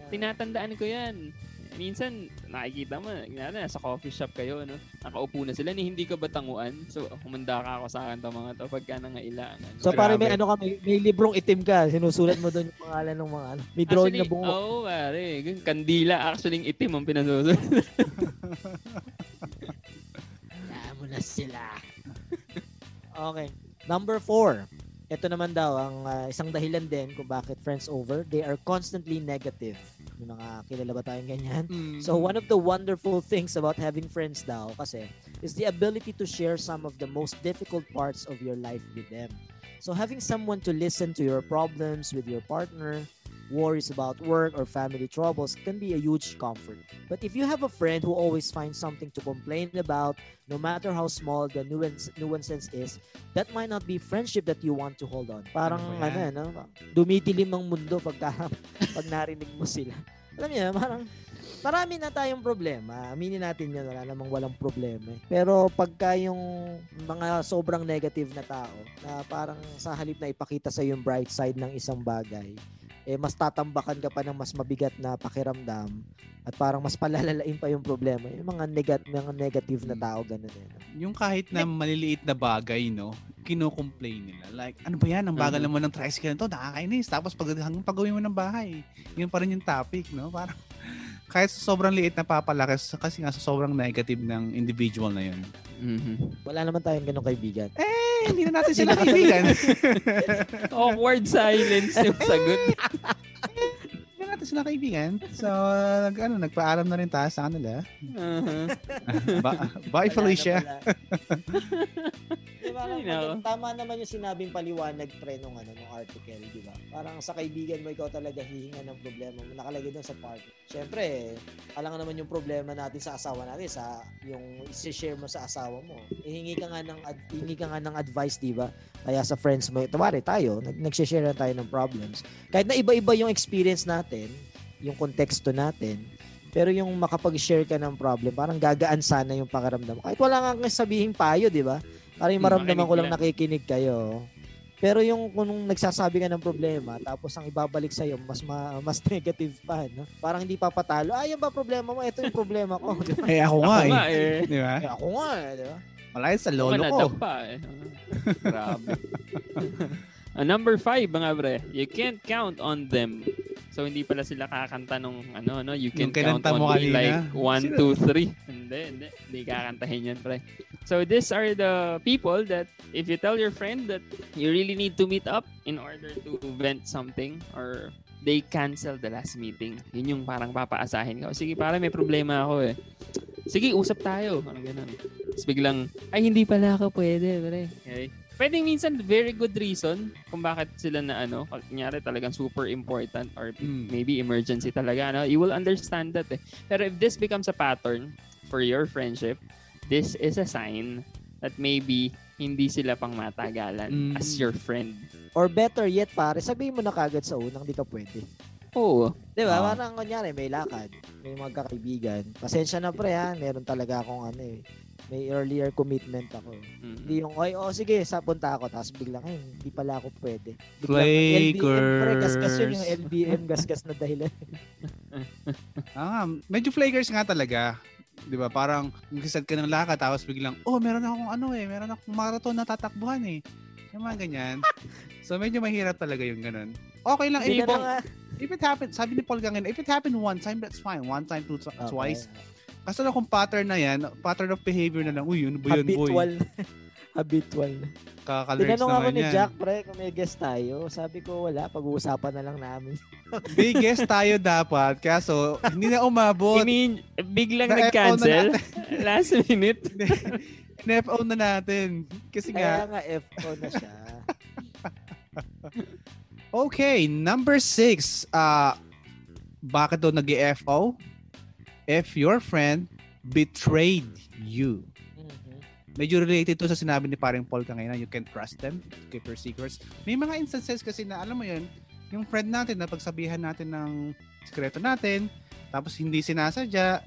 tinatandaan ko yan. Minsan, nakikita mo, na, nasa coffee shop kayo, ano, nakaupo na sila, ni hindi ka batanguan. So, humanda ka ako sa akin to mga to pagka nangailangan. So pare may ano ka, may, may librong itim ka, sinusulat mo doon yung pangalan ng mga ano. May drawing Actually, na bungo. Oo, oh, pare. Kandila, actually, itim ang pinasusunod. Na sila. okay. Number four. Ito naman daw ang ah, isang dahilan din kung bakit friends over. They are constantly negative. May mga kilala ba tayong ganyan? Mm. So one of the wonderful things about having friends daw kasi is the ability to share some of the most difficult parts of your life with them. So having someone to listen to your problems with your partner, worries about work or family troubles can be a huge comfort. But if you have a friend who always finds something to complain about, no matter how small the nuance, nuances is, that might not be friendship that you want to hold on. Parang Ano ano, ano, dumitilim ang mundo pagka pag narinig mo sila. Alam niyo, parang marami na tayong problema. Aminin natin yan, wala namang walang problema. eh. Pero pagka yung mga sobrang negative na tao, na parang sa halip na ipakita sa yung bright side ng isang bagay, eh mas tatambakan ka pa ng mas mabigat na pakiramdam at parang mas palalalain pa yung problema. Yung mga, negat, mga negative na tao, ganun eh. Yung kahit na maliliit na bagay, no, kino-complain nila. Like, ano ba yan? Ang bagal Mhm. naman ng tricycle na to, nakakainis. Tapos pag hanggang pag-uwi mo ng bahay, yun pa rin yung topic, no? Parang, kahit sa sobrang liit na papalaki, kasi nga sa sobrang negative ng individual na yun. Mhm. Wala naman tayong ganun kaibigan. Eh, hindi na natin sila kaibigan. Awkward silence yung sagot. hindi na natin sila kaibigan. So, nag, ano, nagpaalam na rin tayo sa kanila. Uh-huh. Ba- bye, Felicia. na pala. Di ba, Ay, parang nako. tama naman yung sinabing paliwanag pre nung ano nung article, di ba? Parang sa kaibigan mo ikaw talaga hihinga ng problema mo. Nakalagay doon sa partner. Syempre, alam nga naman yung problema natin sa asawa natin sa yung i-share mo sa asawa mo. Ihingi ka nga ng ad, hihingi ka nga ng advice, di ba? Kaya sa friends mo, tawari tayo, nag nag-share na tayo ng problems. Kahit na iba-iba yung experience natin, yung konteksto natin, pero yung makapag-share ka ng problem, parang gagaan sana yung pakiramdam. Kahit wala nga sabihin payo, di ba? Parang yung maramdaman ko lang lang. nakikinig kayo. Pero yung kung nagsasabi ka ng problema, tapos ang ibabalik sa'yo, mas ma, mas negative pa, no? Parang hindi papatalo. Ah, yan ba problema mo? Ito yung problema ko. Eh, ako nga Ako eh. nga eh. Di ba? Eh, ako nga, eh, di ba? Wala yun sa lolo ko. nadampa eh. Grabe. Ah, number five, mga bre. You can't count on them. So hindi pala sila kakanta nung ano no, you can Yung count on me kanina. like 1 Sino? 2 3. Hindi, hindi. Hindi kakantahin yan, pre. So these are the people that if you tell your friend that you really need to meet up in order to vent something or they cancel the last meeting. Yun yung parang papaasahin ka. Sige, para may problema ako eh. Sige, usap tayo. Parang ganun. Tapos biglang, ay hindi pala ako pwede, pre. Okay. Pwedeng minsan very good reason kung bakit sila na ano, kunyari talagang super important or Mm. maybe emergency talaga, no? You will understand that eh. Pero if this becomes a pattern for your friendship, this is a sign that maybe hindi sila pang matagalan Mm. as your friend. Or better yet, pare, sabihin mo na kagad sa unang di ka pwede. Oo. Di ba? Ah. Parang kunyari, may lakad, may magkakaibigan. Pasensya na pre ha, meron talaga akong ano eh. May earlier commitment ako. Mm. Hindi yung, ay, oh sige, sa punta ako. Tapos biglang, ay, hindi pala ako pwede. Biglang, Flakers. Pre, gasgas yun yung LBM, gasgas na dahilan. Ah, medyo flakers nga talaga. 'Di ba? Parang magkisad ka ng lakad tapos biglang, "Oh, meron akong ano eh, meron akong marathon na tatakbuhan eh." Yung mga ganyan. so medyo mahirap talaga yung ganun. Okay lang Hindi if, it happens, sabi ni Paul Gangan, if it happened one time, that's fine. One time, two, Okay. Kaso lang kung pattern na yan, pattern of behavior na lang, uy, yun ba yun, boy? Habitual. Habitual. Kakalerts Tinanong ako naman ni yan. Jack, pre, kung may guest tayo. Sabi ko, wala. Pag-uusapan na lang namin. Biggest tayo dapat, kaso hindi na umabot. I mean, biglang na nag-cancel. natin. Last minute. Nep-on na natin. Kasi nga, Kaya nga, FO na siya. Okay, number six. Uh, bakit daw nag fo If your friend betrayed you. Mhm. Medyo related to sa sinabi ni paring Paul kanina, you can trust them, keep your secrets. May mga instances kasi na, alam mo yun, yung friend natin na pagsabihan natin ng sikreto natin, tapos hindi sinasadya,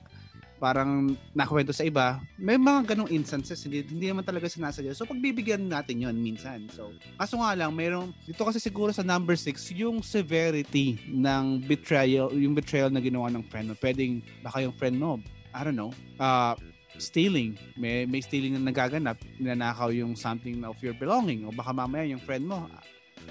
parang nakwento sa iba, may mga ganong instances, hindi, hindi naman talaga sinasadya. So, pagbibigyan natin yon minsan. So, kaso nga lang, mayroong, dito kasi siguro sa number 6, yung severity ng betrayal, yung betrayal na ginawa ng friend mo. Pwedeng, baka yung friend mo, I don't know, uh, stealing. May, may stealing na nagaganap, ninanakaw yung something of your belonging. O baka mamaya yung friend mo,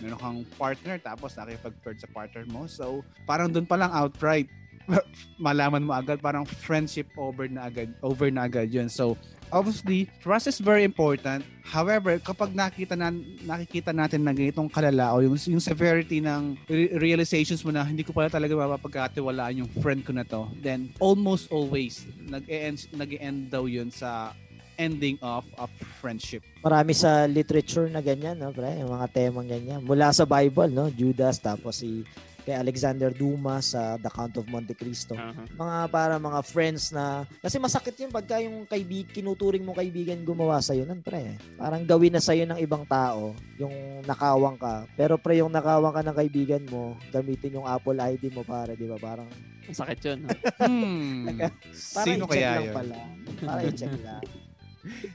meron kang partner tapos nakipag-flirt sa partner mo. So, parang doon pa lang outright, malaman mo agad parang friendship over na agad over na agad yun so obviously trust is very important however kapag nakita na nakikita natin na ganitong kalala o yung, yung severity ng re- realizations mo na hindi ko pala talaga mapapagkatiwalaan yung friend ko na to then almost always nag-end nag-end daw yun sa ending of a friendship Marami sa literature na ganyan, no, pre? Yung mga temang ganyan. Mula sa Bible, no? Judas, tapos si kay Alexander Dumas sa The Count of Monte Cristo. Aha. Mga para mga friends na kasi masakit yun pagka yung kaibig kinuturing mo kaibigan gumawa sa iyo nan pre. Parang gawin na sa ng ibang tao yung nakawang ka. Pero pre yung nakawang ka ng kaibigan mo, gamitin yung Apple ID mo para 'di ba? Parang Sakit yun. hmm, para sino i-check kaya yun pala. Para i-check lang.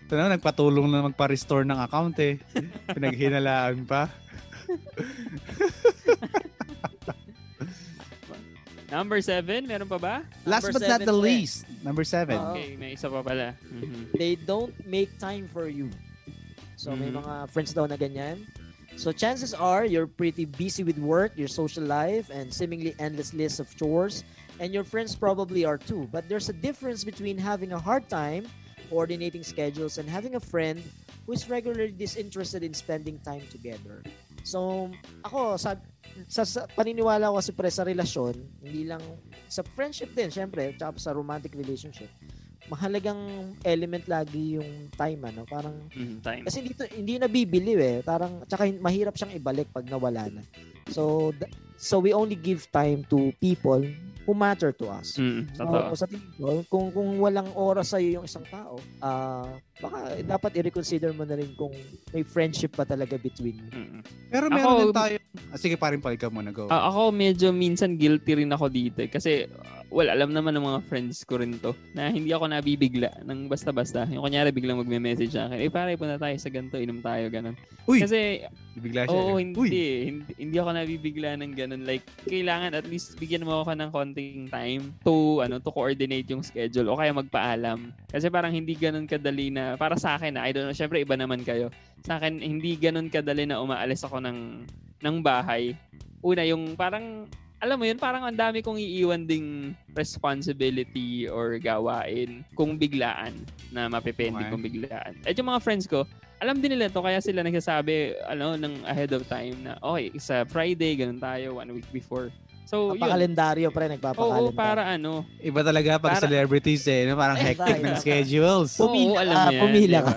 ito na nagpatulong na magpa-restore ng account eh pinaghinalaan pa Number seven, meron pa ba? Last Number but not the pre. least, number seven. Okay, may isa pa pala. Mhm. they don't make time for you. So may Mhm. mga friends daw na ganyan. So chances are you're pretty busy with work, your social life, and seemingly endless list of chores, and your friends probably are too. But there's a difference between having a hard time coordinating schedules and having a friend who is regularly disinterested in spending time together. So, ako, sa, sa, sa paniniwala ko kasi pre sa relasyon, hindi lang sa friendship din, syempre, tsaka sa romantic relationship, mahalagang element lagi yung time ano? Parang Mhm, time. kasi dito hindi na bibili eh. Parang tsaka mahirap siyang ibalik pag nawala na. So th- so we only give time to people who matter to us Mm, So, totoo. sa tingin ko, kung, kung walang oras sa'yo yung isang tao, ah baka dapat i-reconsider mo na rin kung may friendship pa talaga between you. Mm. Pero Ako- meron din tayo. Ah, sige, parin pa ikaw muna go. Ah, ako medyo minsan guilty rin ako dito eh. kasi uh, well, alam naman ng mga friends ko rin to na hindi ako nabibigla ng basta-basta. Yung kunyari biglang magme-message sa akin, eh pare, punta tayo sa ganito, inom tayo, ganun. Uy! Kasi, Bigla siya. oo, eh. hindi, hindi, hindi ako nabibigla ng ganun. Like, kailangan at least bigyan mo ako ng konting time to, ano, to coordinate yung schedule o kaya magpaalam. Kasi parang hindi ganun kadali na, para sa akin, I don't know, syempre iba naman kayo. Sa akin, hindi ganun kadali na umaalis ako ng, ng bahay. Una, yung parang, alam mo yun, parang ang dami kong iiwan ding responsibility or gawain kung biglaan na mapipending Okay. kung biglaan. At yung mga friends ko, alam din nila to kaya sila nagsasabi ano ng ahead of time na okay sa Friday ganun tayo one week before so yun Papakalendaryo, pre, oo nagpapakalendaryo. para ano Iba talaga pag Para- celebrities eh. no? Parang hectic ng schedules. Pumila Oo, alam ka, mo yan, pumila ka.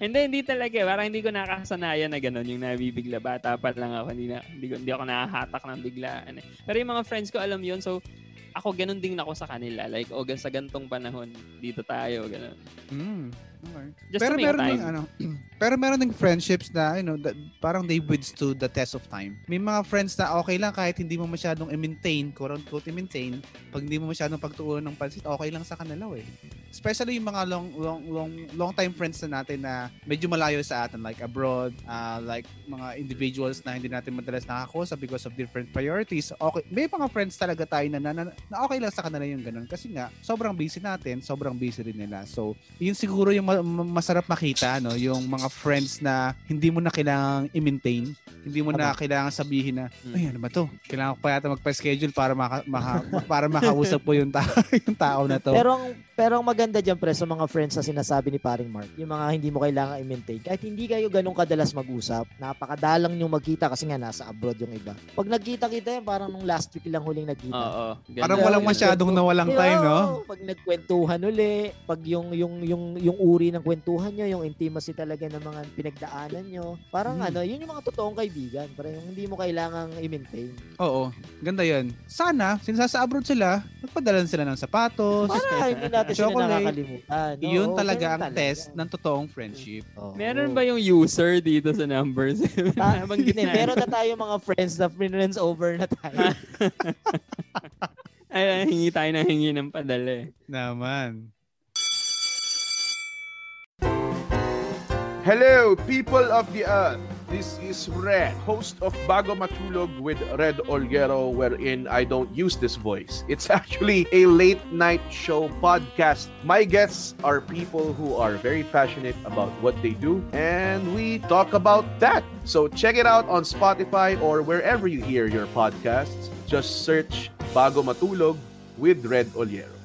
Hindi, hindi talaga. Parang hindi ko nakakasanayan na gano'n yung nabibigla. Bata pa lang ako. Hindi, na, hindi, ko, hindi ako nakahatak ng biglaan. eh. Pero yung mga friends ko, alam yun. So, ako ganun din ako sa kanila. Like, o sa gantong panahon, dito tayo. Ganun. Mm. Okay. Just pero meron ding ano, pero meron ding friendships na you know, that, parang they withstood the test of time. May mga friends na okay lang kahit hindi mo masyadong i-maintain, quote unquote i-maintain, pag hindi mo masyadong pagtuunan ng pansit, okay lang sa kanila eh. Especially yung mga long long long long time friends na natin na medyo malayo sa atin like abroad, uh, like mga individuals na hindi natin madalas nakakausap because of different priorities. Okay, may mga friends talaga tayo na, na, na, na okay lang sa kanila yung ganun kasi nga sobrang busy natin, sobrang busy rin nila. So, yun siguro yung ma- ma- masarap makita no yung mga friends na hindi mo na kailangang i-maintain hindi mo na kailangan sabihin na Hmm. ay ano ba to kailangan ko pa yata magpa-schedule para maka, maka- para makausap po yung tao yung tao na to Pero ang pero ang maganda diyan pre sa mga friends na sinasabi ni paring Mark, yung mga hindi mo kailangan i-maintain. Kahit hindi kayo ganun kadalas mag-usap, napakadalang niyo magkita kasi nga nasa abroad yung iba. Pag nagkita-kita yan, parang nung last week lang huling nagkita. Oo. parang walang masyadong nawalang time no Pag nagkwentuhan uli, pag yung yung yung yung uri ng kwentuhan nyo, yung intimacy talaga ng mga pinagdaanan nyo, parang Hmm. ano, yun yung mga totoong kaibigan. Parang yung hindi mo kailangang i-maintain. oo ganda yan sana since sa abroad sila magpadalan sila ng sapatos Para hindi natin sila nakakalimutan. Oo, yun talaga ang talaga. test ng totoong friendship Oo. Meron ba yung user dito sa numbers? Ta- hindi, na. meron na tayo mga friends na friends over na tayo. Ay, hingi tayo ng hingi ng padala eh. naman Hello, people of the earth. This is Red, host of Bago Matulog with Red Olguero, wherein I don't use this voice. It's actually a late night show podcast. My guests are people who are very passionate about what they do, and we talk about that. So check it out on Spotify or wherever you hear your podcasts. Just search Bago Matulog with Red Olguero.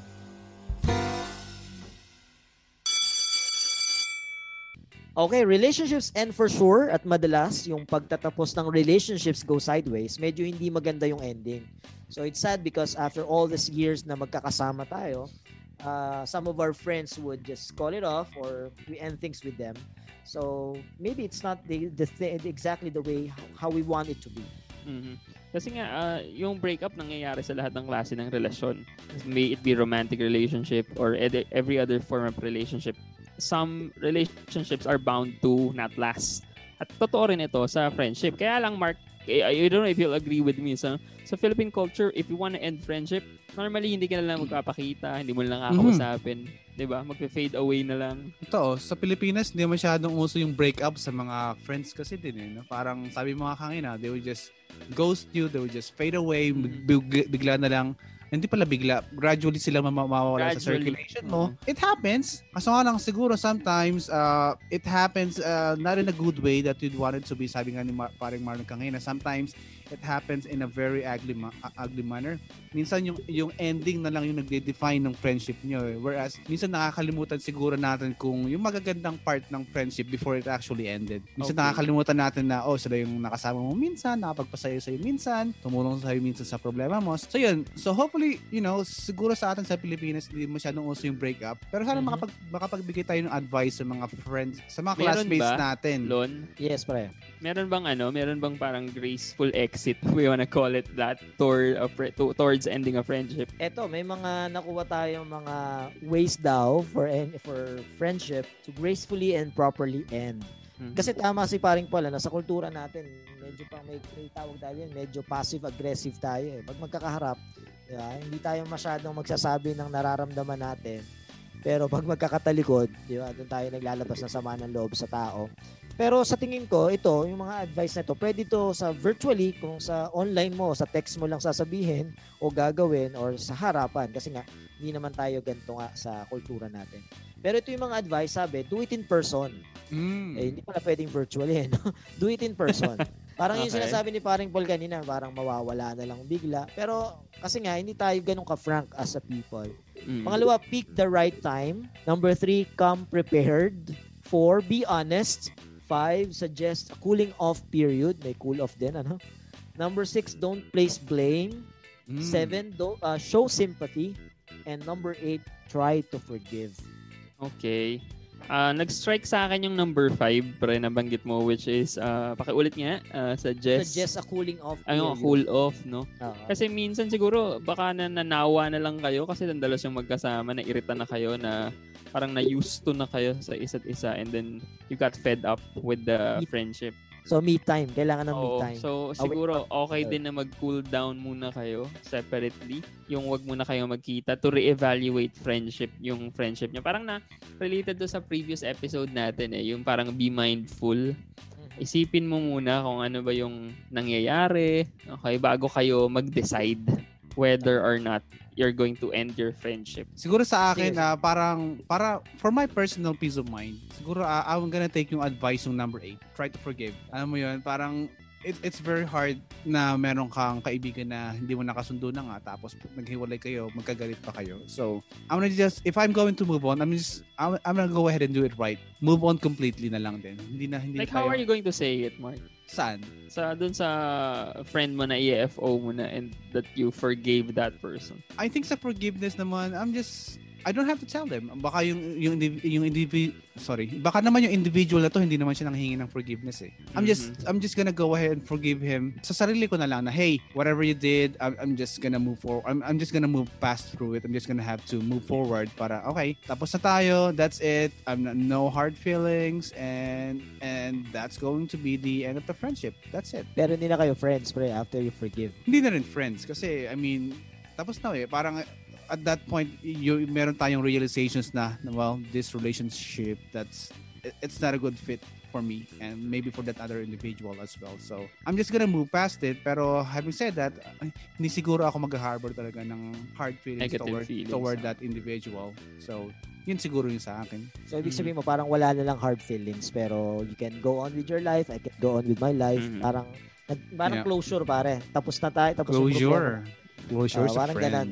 Okay, relationships end for sure at madalas yung pagtatapos ng relationships go sideways, medyo hindi maganda yung ending. So it's sad because after all these years na magkakasama tayo, uh, some of our friends would just call it off or we end things with them. So maybe it's not the, the thi- exactly the way how we want it to be. Mhm. Kasi nga, ah, yung breakup nangyayari sa lahat ng klase ng relasyon. May it be romantic relationship or ed- every other form of relationship. Some relationships are bound to not last. At totoo rin ito sa friendship. Kaya lang, Mark, eh, I don't know if you'll agree with me. Sa, sa Philippine culture, if you want to end friendship, normally hindi ka na lang magpapakita, hindi mo na lang kakausapin. 'di ba Magpe-fade away na lang. Totoo, sa Pilipinas, hindi masyadong uso yung breakup sa mga friends kasi din eh. No? Parang sabi mo nga kanina, they will just ghost you, they will just fade away, Mhm. big- bigla na lang. Hindi pala bigla, gradually sila mawawala sa circulation mo. It happens. Kaso nga lang siguro sometimes uh, it happens uh, not in a good way that you'd want it to be. Sabi nga ni Mar- paring Marlon kanina, sometimes it happens in a very ugly ma- uh, ugly manner. Minsan yung yung ending na lang yung nagde-define ng friendship nyo. Eh. Whereas minsan nakakalimutan siguro natin kung yung magagandang part ng friendship before it actually ended. Minsan Okay. nakakalimutan natin na oh sila yung nakasama mo minsan, nakapagpasaya sa'yo minsan, tumulong sa'yo minsan sa problema mo. So yun, so hopefully, you know, siguro sa atin sa Pilipinas hindi masyadong uso yung breakup. Pero sana Mhm. makapag, makapagbigay tayo ng advice sa mga friends, sa mga Meron classmates ba? natin. Lon, Yes, pre. Meron bang ano, meron bang parang graceful exit, we wanna call it that, toward a to- towards ending a friendship? Eto, may mga nakuha tayong mga ways daw for en- for friendship to gracefully and properly end. Mhm. Kasi tama si paring Paul, ano, sa kultura natin, medyo pang may, may tawag tayo yan, medyo passive-aggressive tayo eh. Pag magkakaharap, di ba, hindi tayo masyadong magsasabi ng nararamdaman natin. Pero pag magkakatalikod, di ba, doon tayo naglalabas ng sama ng loob sa tao. Pero sa tingin ko, ito, yung mga advice na ito, pwede ito sa virtually, kung sa online mo, sa text mo lang sasabihin o gagawin or sa harapan. Kasi nga, hindi naman tayo ganito nga sa kultura natin. Pero ito yung mga advice, sabi, do it in person. Mm. Eh, hindi pala pwedeng virtually, eh, no? Do it in person. Parang yung Okay. sinasabi ni paring Paul kanina, parang mawawala na lang bigla. Pero kasi nga, hindi tayo ganun ka-frank as a people. Mm. Pangalawa, pick the right time. Number three, come prepared. Four, be honest. Five, suggest a cooling off period. May cool off din, ano? Number six, don't place blame. Mm. Seven, don't, uh, show sympathy. And number eight, try to forgive. Okay. Ah, nag-strike sa akin yung number 5 pre nabanggit mo which is ah, pakiulit nga ah, suggest Suggest a cooling off ano period. cool off no Oo. kasi minsan siguro baka na nanawa na lang kayo kasi nandalos yung magkasama na irita na kayo na parang na used to na kayo sa isa't isa and then you got fed up with the friendship So, me time. Kailangan ng me Oo, time. so Away siguro from okay din na mag-cool down muna kayo separately. Yung wag muna kayo magkita to re-evaluate friendship, yung friendship niya. Parang na related to sa previous episode natin eh, yung parang be mindful. Mhm. Isipin mo muna kung ano ba yung nangyayari, okay, bago kayo mag-decide whether or not you're going to end your friendship. Siguro sa akin, Sige. ah, parang, para, for my personal peace of mind, siguro ah, I'm gonna take yung advice yung number 8. Try to forgive. Alam mo yun, parang, it, it's very hard na meron kang kaibigan na hindi mo nakasundo na nga tapos naghiwalay kayo, magkagalit pa kayo. So, I'm gonna just, if I'm going to move on, I'm just, I'm, I'm gonna go ahead and do it right. Move on completely na lang din. Hindi na, hindi Like tayo, how are you going to say it, Mark? Saan? Sa dun sa friend mo na EFO mo na and that you forgave that person. I think sa forgiveness naman, I'm just I don't have to tell them. Baka yung yung yung individual sorry, baka naman yung individual na to hindi naman siya nanghingi ng forgiveness eh. I'm just I'm just gonna go ahead and forgive him. Sa sarili ko na lang na hey, whatever you did, I'm, I'm just gonna move forward. I'm, I'm just gonna move past through it. I'm just gonna have to move forward para okay, tapos na tayo. That's it. I'm not- no hard feelings and and that's going to be the end of the friendship. That's it. Pero hindi na kayo friends, pre, after you forgive. hindi na rin friends kasi I mean tapos na eh parang at that point you meron tayong realizations na well this relationship that's it- it's not a good fit for me and maybe for that other individual as well so I'm just gonna move past it pero having said that hindi siguro ako mag-harbor talaga ng hard feelings Negative toward feelings, toward ah. that individual so yun siguro yung sa akin So, ibig Mhm. sabihin mo, parang wala na lang hard feelings, pero you can go on with your life, I can go on with my life. Mhm. Parang, nag- parang Yeah. closure, pare. Tapos na tayo, tapos yung closure closure Ah, sa parang ganun.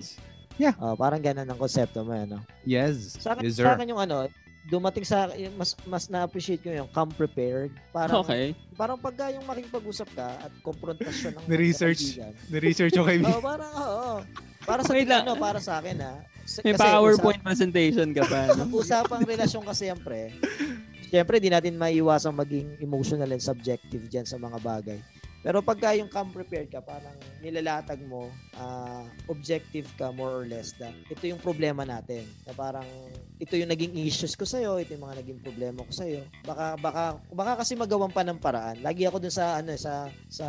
Problema. Oh, parang ganun ang konsepto mo, ano. yes Sa akin, yes sa sir akin yung ano, dumating sa yung mas mas na-appreciate ko yung come prepared. Parang Okay. parang pagka yung makikipag-usap ka at konfrontasyon ng Na-research. kaibigan. na-research yung kaibigan Oh, parang oo. Para sa lang. ano, para sa akin ha. S- May kasi PowerPoint presentation ka pa. No? usap- usapang relasyon kasi siyempre. Siyempre, di natin maiiwasang maging emotional and subjective diyan sa mga bagay. Pero pagka yung come prepared ka, parang nilalatag mo, ah, objective ka more or less na ito yung problema natin. Na parang ito yung naging issues ko sa'yo, ito yung mga naging problema ko sa'yo. Baka, baka, baka kasi magawan pa ng paraan. Lagi ako dun sa, ano, sa, sa,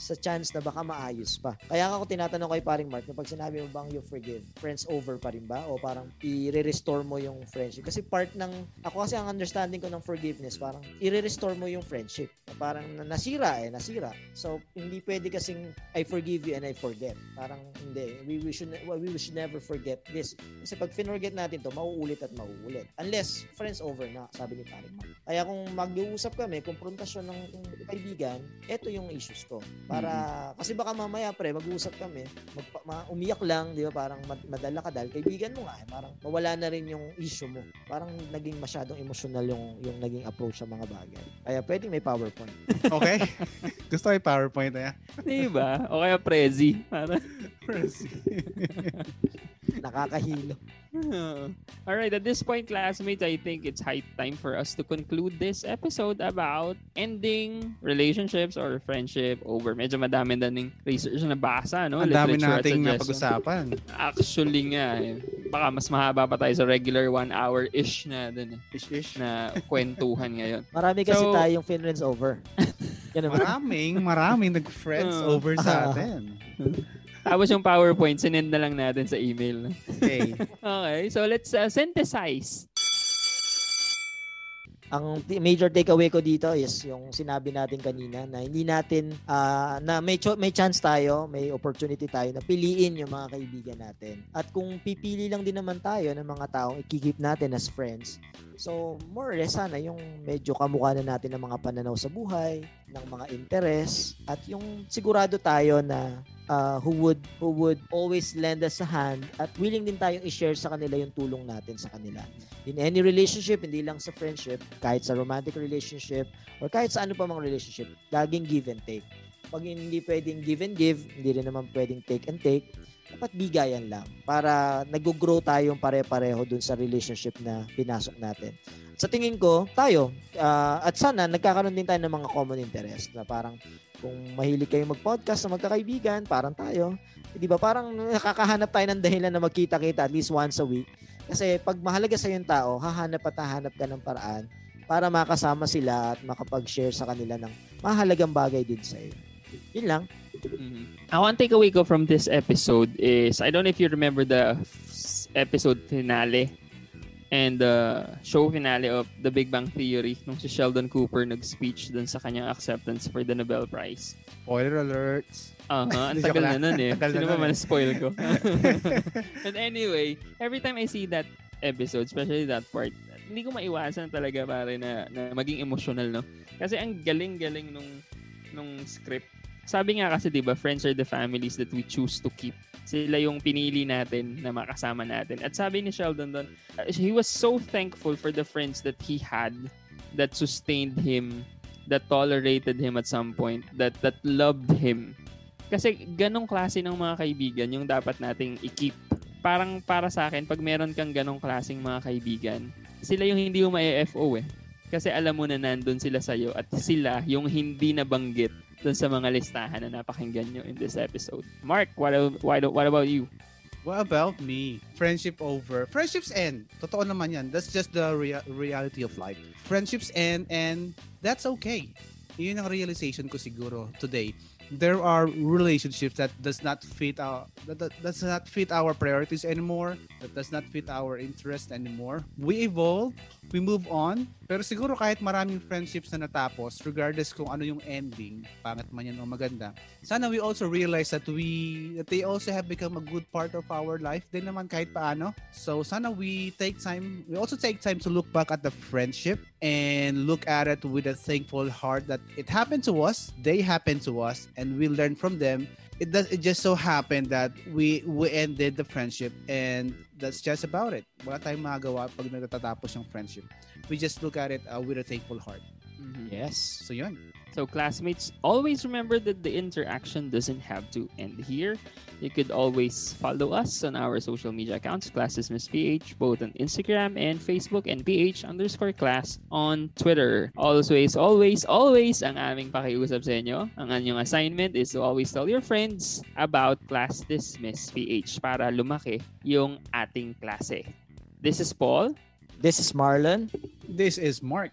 sa chance na baka maayos pa. Kaya ako tinatanong kay paring Mark, na pag sinabi mo bang you forgive, friends over pa rin ba? O parang i-restore mo yung friendship? Kasi part ng, ako kasi ang understanding ko ng forgiveness, parang i-restore mo yung friendship. Na parang na- nasira eh, nasira. So, hindi pwede kasing I forgive you and I forget. Parang hindi. We, we, should, we should never forget this. Kasi pag finorget natin to, mauulit at mauulit. Unless, friends over na, sabi ni Paring Mark. Kaya kung mag-uusap kami, konfrontasyon ng kaibigan, eto yung issues ko. Para, kasi baka mamaya, pre, mag-uusap kami, magpa, ma- umiyak lang, di ba? Parang mad- madala ka dahil kaibigan mo nga, eh, parang mawala na rin yung issue mo. Parang naging masyadong emotional yung, yung naging approach sa mga bagay. Kaya pwedeng may PowerPoint. okay gusto ko yung PowerPoint na yan Di ba? O kaya Prezi. Para. Nakakahilo. Alright, at this point, classmates, I think it's high time for us to conclude this episode about ending relationships or friendship over. Medyo madami na ng research na basa, no? ang dami nating napag-usapan Actually nga, eh. Baka mas mahaba pa tayo sa regular one hour-ish na dun, eh, ish-ish na kwentuhan ngayon. Marami kasi So- tayong friends over. Ganun? Maraming, maraming nag-friends Oo. over sa atin. Tapos yung PowerPoint, sinend na lang natin sa email. Okay. Okay, so let's uh, synthesize. Ang t- major takeaway ko dito is yung sinabi natin kanina na hindi natin ah, na may cho- may chance tayo, may opportunity tayo na piliin yung mga kaibigan natin. At kung pipili lang din naman tayo ng mga taong ikikip natin as friends, so more or less sana yung medyo kamukha na natin ng mga pananaw sa buhay, ng mga interest at yung sigurado tayo na uh, who would who would always lend us a hand at willing din tayong i-share sa kanila yung tulong natin sa kanila. In any relationship, hindi lang sa friendship, kahit sa romantic relationship or kahit sa ano pa mga relationship, laging give and take. Pag hindi pwedeng give and give, hindi rin naman pwedeng take and take, dapat bigayan lang para nag-grow tayong pare-pareho dun sa relationship na pinasok natin. Sa tingin ko, tayo, uh, at sana nagkakaroon din tayo ng mga common interest na parang kung mahilig kayo mag-podcast na magkakaibigan, parang tayo, eh, di ba parang nakakahanap tayo ng dahilan na magkita-kita at least once a week. Kasi pag mahalaga sa yung tao, hahanap at hahanap ka ng paraan para makasama sila at makapag-share sa kanila ng mahalagang bagay din sa iyo. Yun lang. Mm-hmm. Uh, one takeaway ko from this episode is, I don't know if you remember the episode finale and the show finale of The Big Bang Theory nung si Sheldon Cooper nag-speech dun sa kanyang acceptance for the Nobel Prize. Spoiler alerts. Aha, uh-huh, ang tagal na nun eh. Sino ba man spoil ko? and anyway, every time I see that episode, especially that part, hindi ko maiwasan talaga pare na, na maging emotional, no? Kasi ang galing-galing nung nung script. Sabi nga kasi 'di ba, friends are the families that we choose to keep sila yung pinili natin na makasama natin. At sabi ni Sheldon doon, uh, he was so thankful for the friends that he had that sustained him, that tolerated him at some point, that that loved him. Kasi ganong klase ng mga kaibigan yung dapat nating i-keep. Parang para sa akin, pag meron kang ganong klaseng mga kaibigan, sila yung hindi mo ma-FO eh. Kasi alam mo na nandun sila sa'yo at sila yung hindi nabanggit dun sa mga listahan na napakinggan nyo in this episode. Mark, what, what, what about you? What about me? Friendship over. Friendships end. Totoo naman yan. That's just the rea- reality of life. Friendships end and that's okay. Yun ang realization ko siguro today there are relationships that does not fit our that, that does not fit our priorities anymore that does not fit our interest anymore we evolve we move on pero siguro kahit maraming friendships na natapos regardless kung ano yung ending pangat man yan o maganda sana we also realize that we that they also have become a good part of our life din naman kahit paano so sana we take time we also take time to look back at the friendship and look at it with a thankful heart that it happened to us they happened to us and we learn from them. It does. It just so happened that we we ended the friendship, and that's just about it. Wala tayong magawa pag nagtatapos yung friendship. We just look at it uh, with a thankful heart. Mm-hmm. Yes. So yun. So classmates, always remember that the interaction doesn't have to end here. You could always follow us on our social media accounts, Classes Miss PH, both on Instagram and Facebook, and PH underscore class on Twitter. Always, always, always, ang aming pakiusap sa inyo. Ang anyong assignment is to always tell your friends about Class Dismiss PH para lumaki yung ating klase. This is Paul. This is Marlon. This is Mark.